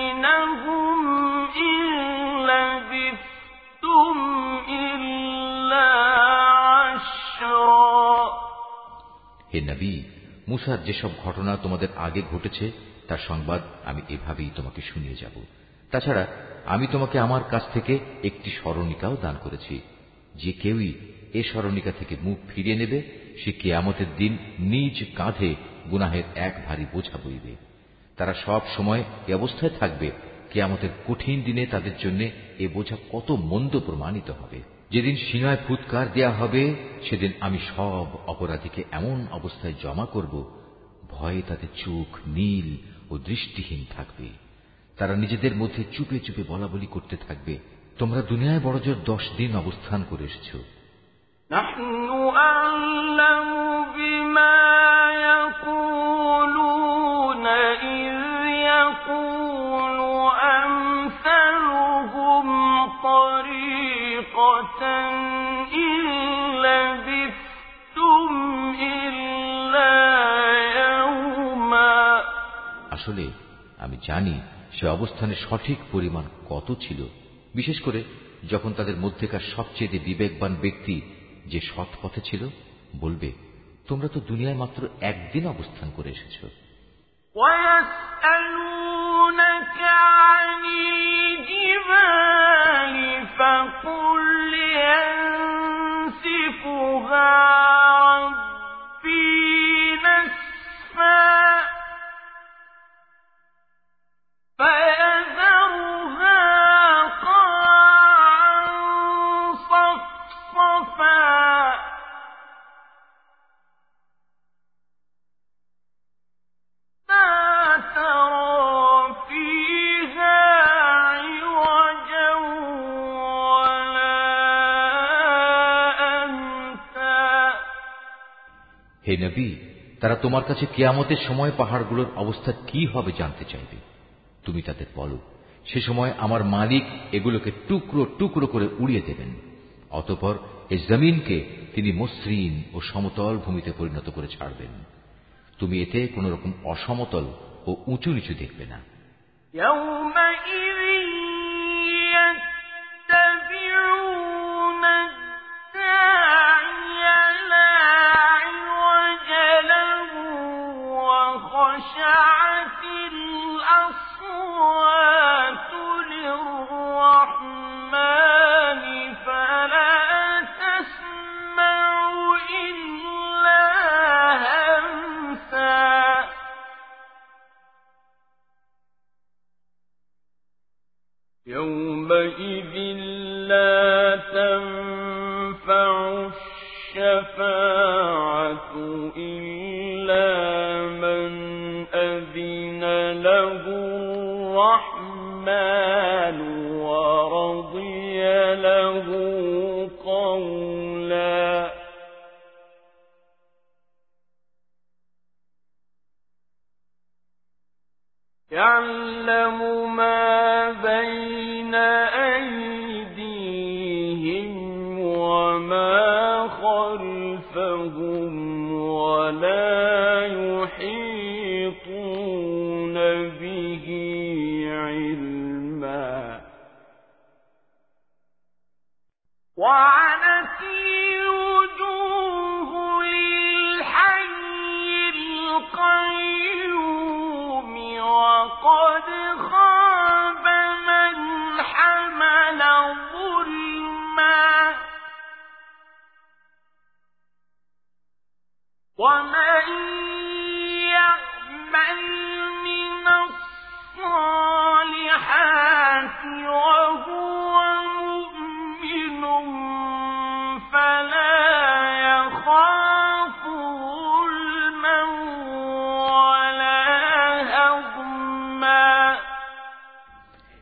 মুসার যেসব ঘটনা তোমাদের আগে ঘটেছে, তার সংবাদ আমি এভাবেই তোমাকে শুনিয়ে যাব। তাছাড়া, আমি তোমাকে আমার কাছ থেকে একটি স্মরণিকাও দান করেছি। যে কেউই এ স্মরণিকা থেকে মুখ ফিরিয়ে নেবে, সে কেয়ামতের দিন নিজ কাঁধে গুনাহের এক ভারী বোঝা বইবে। তারা সব সময় এ অবস্থায় থাকবে, কেয়ামতের কঠিন দিনে তাদের জন্য এ বোঝা কত মন্দ প্রমাণিত হবে। যেদিন সিনায় ফুৎকার দেয়া হবে সেদিন আমি সব অপরাধীকে এমন অবস্থায় জমা করব ভয়ে তাদের চোখ নীল ও দৃষ্টিহীন থাকবে তারা নিজেদের মধ্যে চুপে চুপে বলা বলি করতে থাকবে তোমরা দুনিয়ায় বড়জোর দশ দিন অবস্থান করে এসেছ نحن أعلم بما আসলে আমি জানি সে অবস্থানের সঠিক পরিমাণ কত ছিল বিশেষ করে যখন তাদের মধ্যেকার সবচেয়ে বিবেকবান ব্যক্তি যে সৎ পথে ছিল বলবে তোমরা তো দুনিয়ায় মাত্র একদিন অবস্থান করে এসেছ ويسألونك عن الجبال فقل ينسفها তারা তোমার কাছে কেয়ামতের সময় পাহাড়গুলোর অবস্থা কি হবে জানতে চাইবে? তুমি তাদের বলো। সে সময় আমার মালিক এগুলোকে টুকরো টুকরো করে উড়িয়ে দেবেন। অতপর এ জমিনকে তিনি মসৃণ ও সমতল ভূমিতে পরিণত করে ছাড়বেন। তুমি এতে কোন রকম অসমতল ও উঁচু নিচু দেখবে না। إلا من له الرحمن ورضي له قولا. يعلم ما بين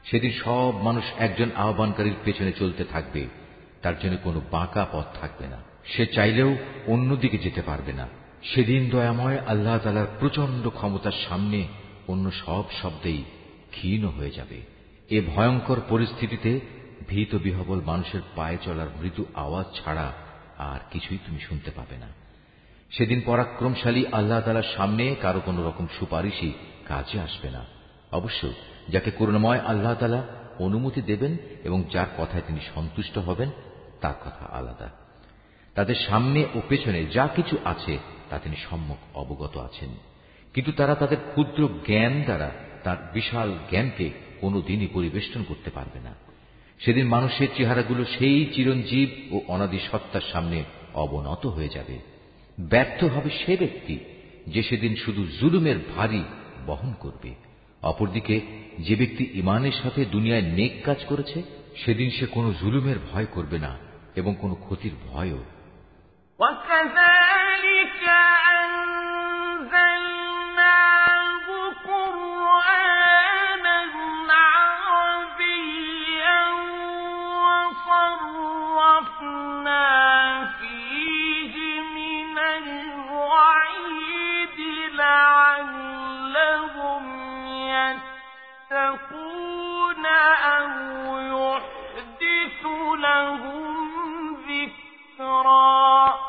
সেদিন সব মানুষ একজন আহ্বানকারীর পেছনে চলতে থাকবে, তার জন্য কোনো বাঁকা পথ থাকবে না। সে চাইলেও অন্যদিকে যেতে পারবে না। সেদিন দয়াময় আল্লাহ তালার প্রচণ্ড ক্ষমতার সামনে অন্য সব শব্দেই ক্ষীণ হয়ে যাবে। এ ভয়ঙ্কর পরিস্থিতিতে ভীত বিহবল মানুষের পায়ে চলার মৃদু আওয়াজ ছাড়া আর কিছুই তুমি শুনতে পাবে না। সেদিন পরাক্রমশালী আল্লাহ তালার সামনে কারও কোনো রকম সুপারিশই কাজে আসবে না। অবশ্য যাকে করুণাময় আল্লাহ তালা অনুমতি দেবেন এবং যার কথায় তিনি সন্তুষ্ট হবেন, তার কথা আলাদা। তাদের সামনে ও পেছনে যা কিছু আছে তা তিনি সম্যক অবগত আছেন। কিন্তু তারা তাদের ক্ষুদ্র জ্ঞান দ্বারা তার বিশাল জ্ঞানকে কোনোদিনই পরিবেষ্টন করতে পারবে না। সেদিন মানুষের চেহারাগুলো সেই চিরঞ্জীব ও অনাদি সত্তার সামনে অবনত হয়ে যাবে। ব্যর্থ হবে সে ব্যক্তি যে সেদিন শুধু জুলুমের ভারী বহন করবে। অপরদিকে, যে ব্যক্তি ইমানের সাথে দুনিয়ায় নেক কাজ করেছে, সেদিন সে কোনো জুলুমের ভয় করবে না এবং কোনো ক্ষতির ভয়ও وكذلك أنزلناه قرآنا عربيا وصرفنا فيه من الوعيد لعلهم يتقون أو يحدث لهم ذكرا.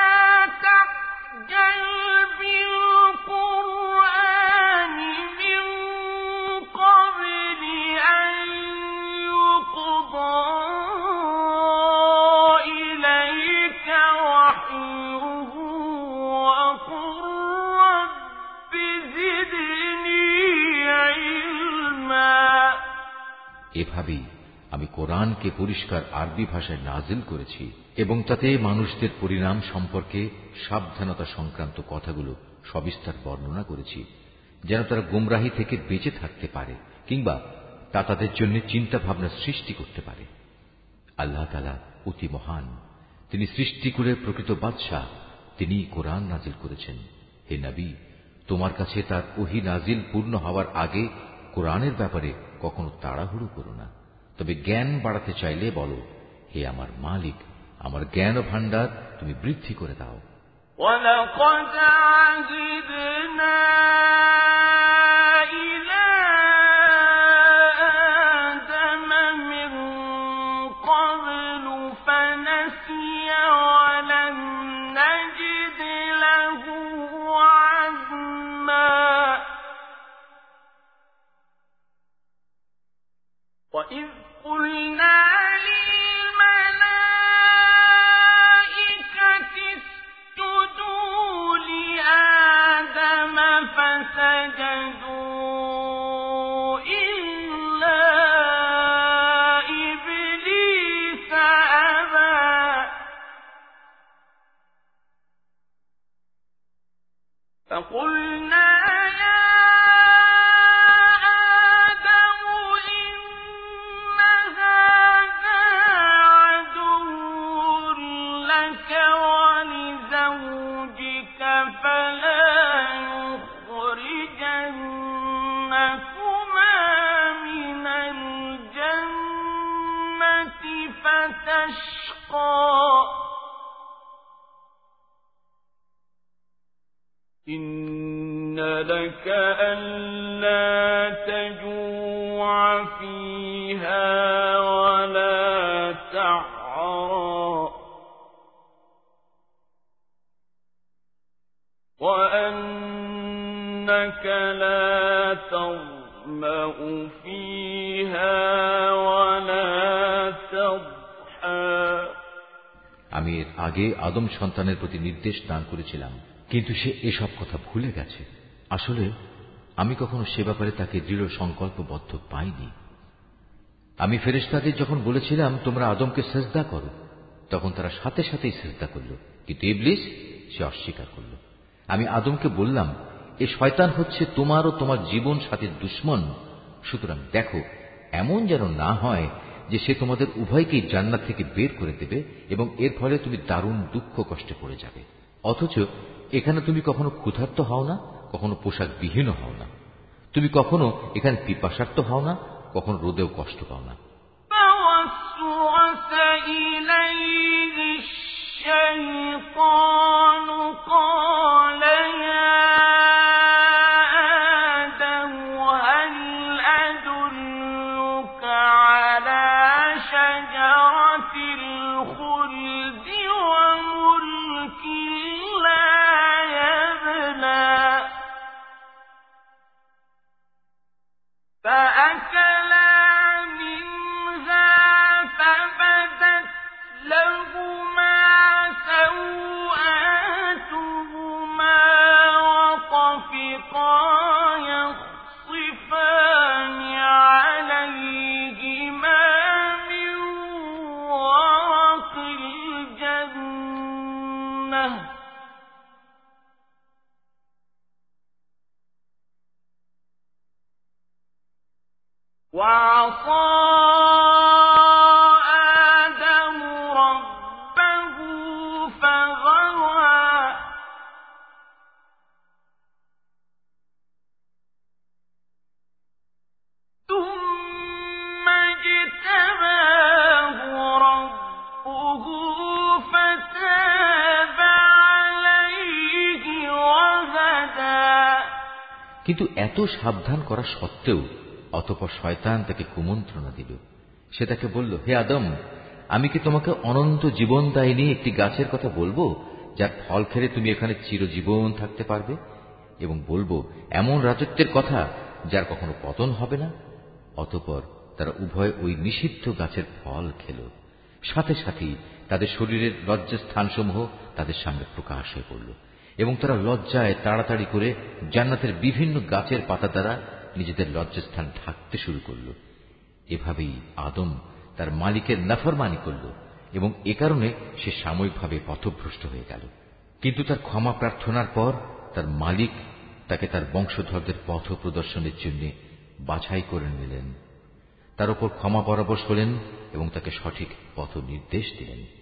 কোরআনকে পরিষ্কার আরবি ভাষায় নাজিল করেছি এবং তাতে মানুষদের পরিণাম সম্পর্কে সাবধানতা সংক্রান্ত কথাগুলো সবিস্তার বর্ণনা করেছি, যেন তারা গুমরাহি থেকে বেঁচে থাকতে পারে কিংবা তা তাদের জন্য চিন্তা ভাবনা সৃষ্টি করতে পারে। আল্লাহ তালা অতি মহান। তিনি সৃষ্টি করে প্রকৃত বাদশাহ। তিনি কোরআন নাজিল করেছেন। হে নবী, তোমার কাছে তার ওহি নাজিল পূর্ণ হওয়ার আগে কোরআনের ব্যাপারে কখনো তাড়াহুড়ো করো না। তবে জ্ঞান বাড়াতে চাইলে বলো হে আমার মালিক আমার জ্ঞান ভাণ্ডার তুমি বৃদ্ধি করে দাও ولقد عهدنا নির্দেশ দান করেছিলাম। কিন্তু সে এসব কথা ভুলে গেছে। আসলে, আমি কখনো সে ব্যাপারে তাকে দৃঢ় সংকল্পবদ্ধ পাইনি। আমি ফেরেস্তাদের যখন বলেছিলাম, তোমরা আদমকে সেজদা করো, তখন তারা সাথে সাথেই সেজদা করল। কিন্তু ইবলিস, সে অস্বীকার করল। আমি আদমকে বললাম, এ শয়তান হচ্ছে তোমার ও তোমার জীবন সাথে দুশ্মন। সুতরাং দেখো, এমন যেন না হয় যে সে তোমাদের উভয়কেই জান্নাত থেকে বের করে দেবে এবং এর ফলে তুমি দারুণ দুঃখ কষ্টে পড়ে যাবে। অথচ এখানে তুমি কখনো ক্ষুধার্ত হও না, কখনো পোশাক বিহীন হও না। তুমি কখনো এখানে পিপাসার্থ হও না, কখনো রোদেও কষ্ট পাও না। কিন্তু এত সাবধান করা সত্ত্বেও অতপর শয়তান তাকে কুমন্ত্রণা দিল। সে তাকে বলল, হে আদম, আমি কি তোমাকে অনন্ত জীবন দায়নি একটি গাছের কথা বলব, যার ফল খেলে তুমি এখানে চিরজীবন থাকতে পারবে? এবং বলব, এমন রাজত্বের কথা যার কখনো পতন হবে না? অতপর তারা উভয় ওই নিষিদ্ধ গাছের ফল খেল। সাথে সাথেই তাদের শরীরের লজ্জাস্থানসমূহ তাদের সামনে প্রকাশ হয়ে পড়ল। এবং তারা লজ্জায় তাড়াতাড়ি করে জান্নাতের বিভিন্ন গাছের পাতা দ্বারা নিজেদের লজ্জাস্থান ঢাকতে শুরু করল। এভাবেই আদম তার মালিকের নাফরমানি করল এবং এ কারণে সে সাময়িকভাবে পথভ্রষ্ট হয়ে গেল। কিন্তু তার ক্ষমা প্রার্থনার পর তার মালিক তাকে তার বংশধরদের পথ প্রদর্শনের জন্য বাছাই করে নিলেন। তার উপর ক্ষমা পরাবশ হলেন এবং তাকে সঠিক পথ নির্দেশ দিলেন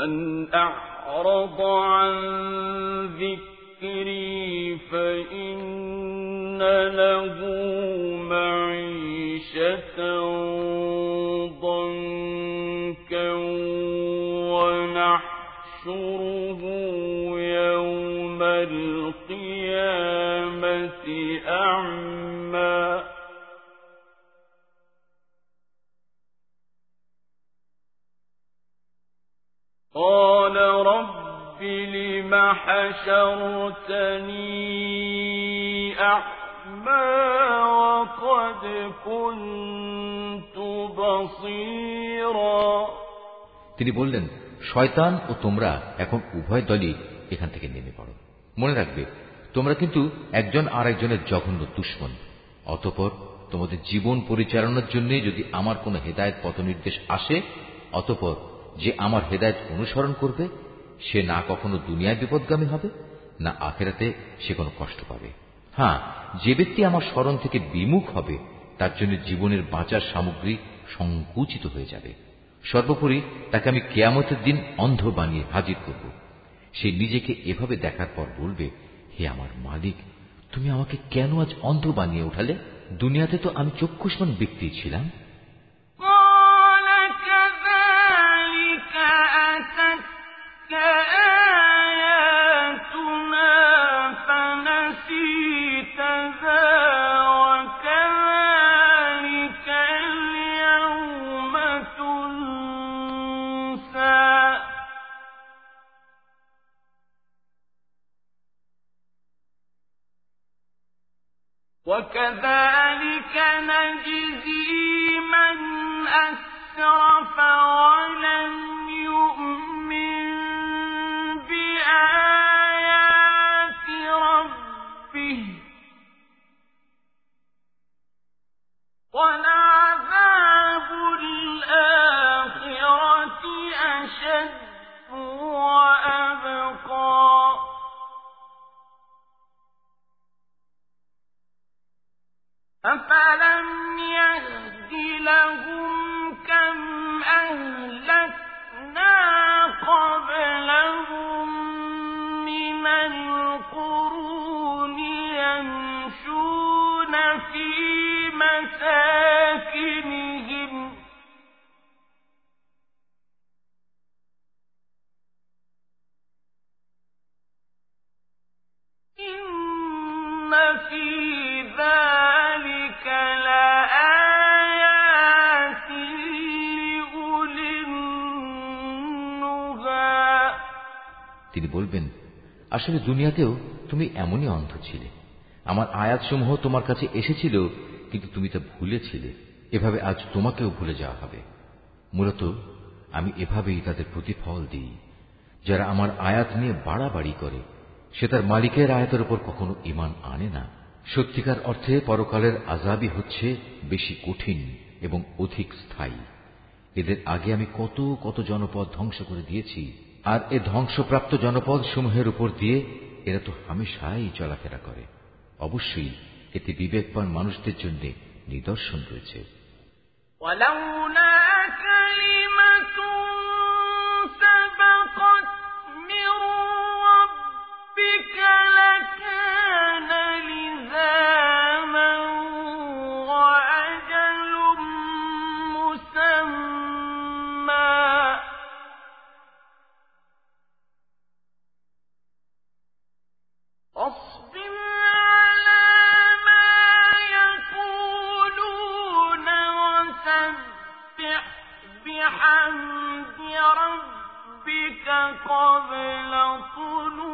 ومن أعرض عن ذكري فإن له معيشة ضنكا ونحشره يوم القيامة أعمى. لم حشرتني أعمى وقد كنت بصيرا তিনি বললেন শয়তান ও তোমরা এখন উভয় দলই এখান থেকে নেমে পড়ো মনে রাখবে তোমরা কিন্তু একজন আর একজনের জঘন্য দুশ্মন অতপর তোমাদের জীবন পরিচালনার জন্য যদি আমার কোনো হেদায়ত পথ নির্দেশ আসে অতপর যে আমার হেদায়ত অনুসরণ করবে সে না কখনো দুনিয়ায় বিপদগামী হবে, না আখেরাতে সে কোনো কষ্ট পাবে। হ্যাঁ যে ব্যক্তি আমার স্মরণ থেকে বিমুখ হবে, তার জন্য জীবনের বাঁচার সামগ্রী সংকুচিত হয়ে যাবে। সর্বোপরি তাকে আমি কেয়ামতের দিন অন্ধ বানিয়ে হাজির করব। সে নিজেকে এভাবে দেখার পর বলবে, হে আমার মালিক, তুমি আমাকে কেন আজ অন্ধ বানিয়ে উঠালে? দুনিয়াতে তো আমি চক্ষুষ্মান ব্যক্তি ছিলাম। وكذلك أفلم يهد لهم বলবেন, আসলে দুনিয়াতেও তুমি এমনই অন্ধ ছিলে। আমার আয়াতসমূহ তোমার কাছে এসেছিল, কিন্তু তুমি তা ভুলেছিলে। এভাবে আজ তোমাকেও ভুলে যাওয়া হবে। মূলত আমি এভাবেই তাদের প্রতিফল দিই। যারা আমার আয়াত নিয়ে বাড়াবাড়ি করে, সে তার মালিকের আয়াতের উপর কখনো ইমান আনে না। সত্যিকার অর্থে পরকালের আজাবই হচ্ছে বেশি কঠিন এবং অধিক স্থায়ী। এদের আগে আমি কত কত জনপদ ধ্বংস করে দিয়েছি আর এ ধ্বংসপ্রাপ্ত জনপদ সমূহের উপর দিয়ে এরা তো হামেশাই চলাফেরা করে অবশ্যই এতে বিবেকবান মানুষদের জন্য নিদর্শন রয়েছে ولولا قبل طلوع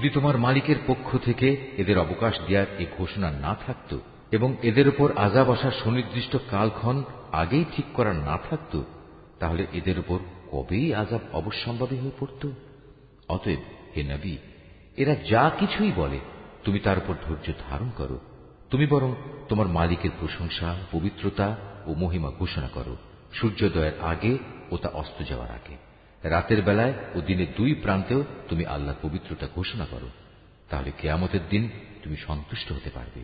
যদি তোমার মালিকের পক্ষ থেকে এদের অবকাশ দেওয়ার এই ঘোষণা না থাকত এবং এদের উপর আজাব আসার সুনির্দিষ্ট কালক্ষণ আগেই ঠিক করা না থাকত, তাহলে এদের উপর কবেই আজাব অবশ্যম্ভাবী হয়ে পড়ত? অতএব হে নবী, এরা যা কিছুই বলে, তুমি তার উপর ধৈর্য ধারণ করো। তুমি বরং তোমার মালিকের প্রশংসা, পবিত্রতা ও মহিমা ঘোষণা করো। সূর্যোদয়ের আগে ও তা অস্ত যাওয়ার আগে। রাতের বেলায় ও দিনের দুই প্রান্তেও তুমি আল্লাহর পবিত্রতা ঘোষণা করো তাহলে কেয়ামতের দিন তুমি সন্তুষ্ট হতে পারবে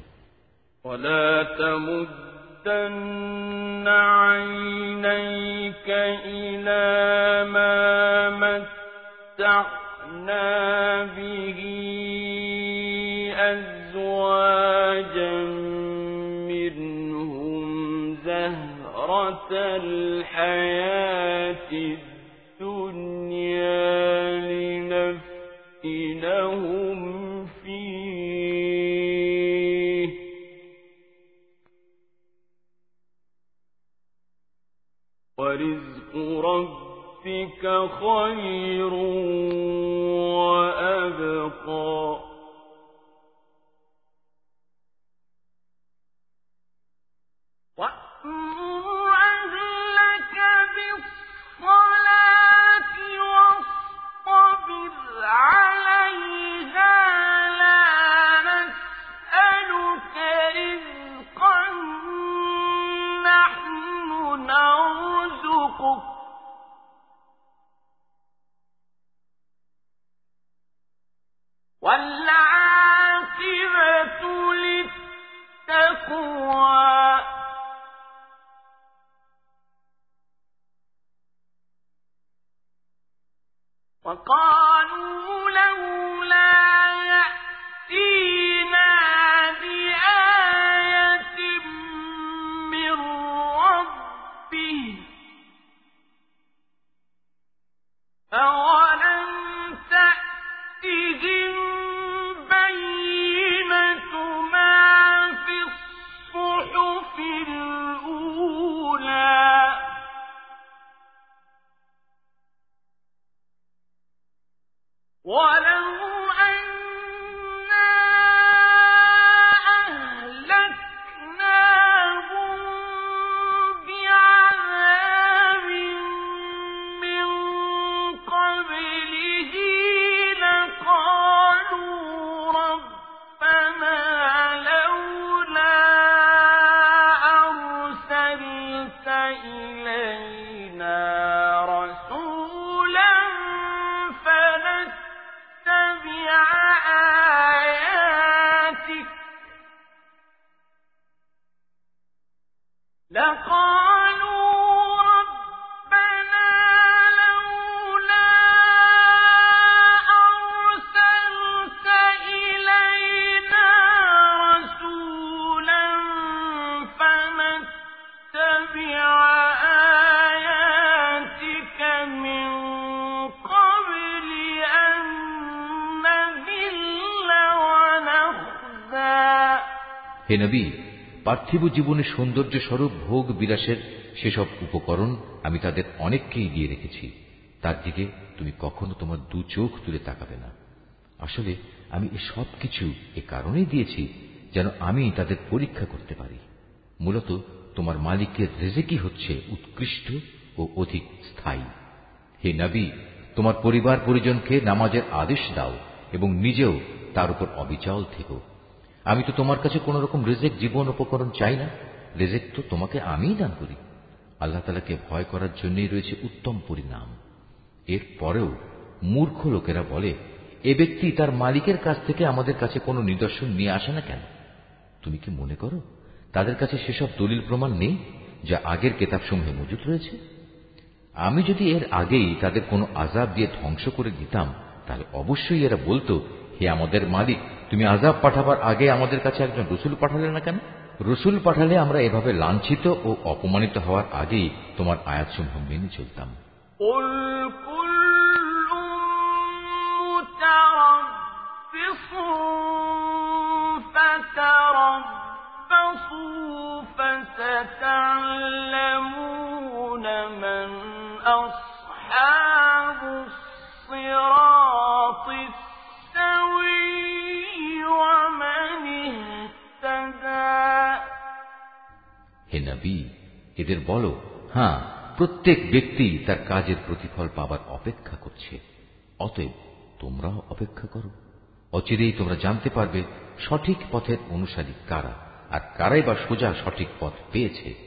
ولا تمدن عينيك إلى ما متعنا به أزواجا منهم زهرة الحياة خير وأبقى وقالوا নবী, পার্থিব জীবনের সৌন্দর্য স্বরূপ ভোগ বিলাসের সেসব উপকরণ আমি তাদের অনেককেই দিয়ে রেখেছি। তার দিকে তুমি কখনো তোমার দু চোখ তুলে তাকাবে না। আসলে আমি এ সব কিছু এ কারণেই দিয়েছি যেন আমি তাদের পরীক্ষা করতে পারি। মূলত তোমার মালিকের রেজেকি হচ্ছে উৎকৃষ্ট ও অধিক স্থায়ী। হে নবী, তোমার পরিবার পরিজনকে নামাজের আদেশ দাও এবং নিজেও তার উপর অবিচল থেকো। আমি তো তোমার কাছে কোন রকম রেজেক, জীবন উপকরণ চাই না। রেজেক তো তোমাকে আমিই দান করি। আল্লাহ তালাকে ভয় করার জন্যই রয়েছে উত্তম পরিণাম। এর পরেও মূর্খ লোকেরা বলে, এ ব্যক্তি তার মালিকের কাছ থেকে আমাদের কাছে কোনো নিদর্শন নিয়ে আসে না কেন? তুমি কি মনে করো, তাদের কাছে সেসব দলিল প্রমাণ নেই যা আগের কেতাবসমূহে মজুদ রয়েছে? আমি যদি এর আগেই তাদের কোনো আজাব দিয়ে ধ্বংস করে দিতাম, তাহলে অবশ্যই এরা বলতো, হে আমাদের মালিক তুমি আজাব পাঠাবার আগে আমাদের কাছে একজন রসুল পাঠালে না কেন রসুল পাঠালে আমরা এভাবে লাঞ্ছিত ও অপমানিত হওয়ার আগেই তোমার আয়াতসমূহ মেনে চলতাম قل كل متربص فتربصوا فستعلمون من أصحاب الصراط হে নবী, এদের বলো হ্যাঁ প্রত্যেক ব্যক্তি তার কাজের প্রতিফল পাবার অপেক্ষা করছে। অতএব তোমরাও অপেক্ষা করো। অচিরেই তোমরা জানতে পারবে সঠিক পথের অনুসারী কারা, আর কারাই বা সোজা সঠিক পথ পেয়েছে।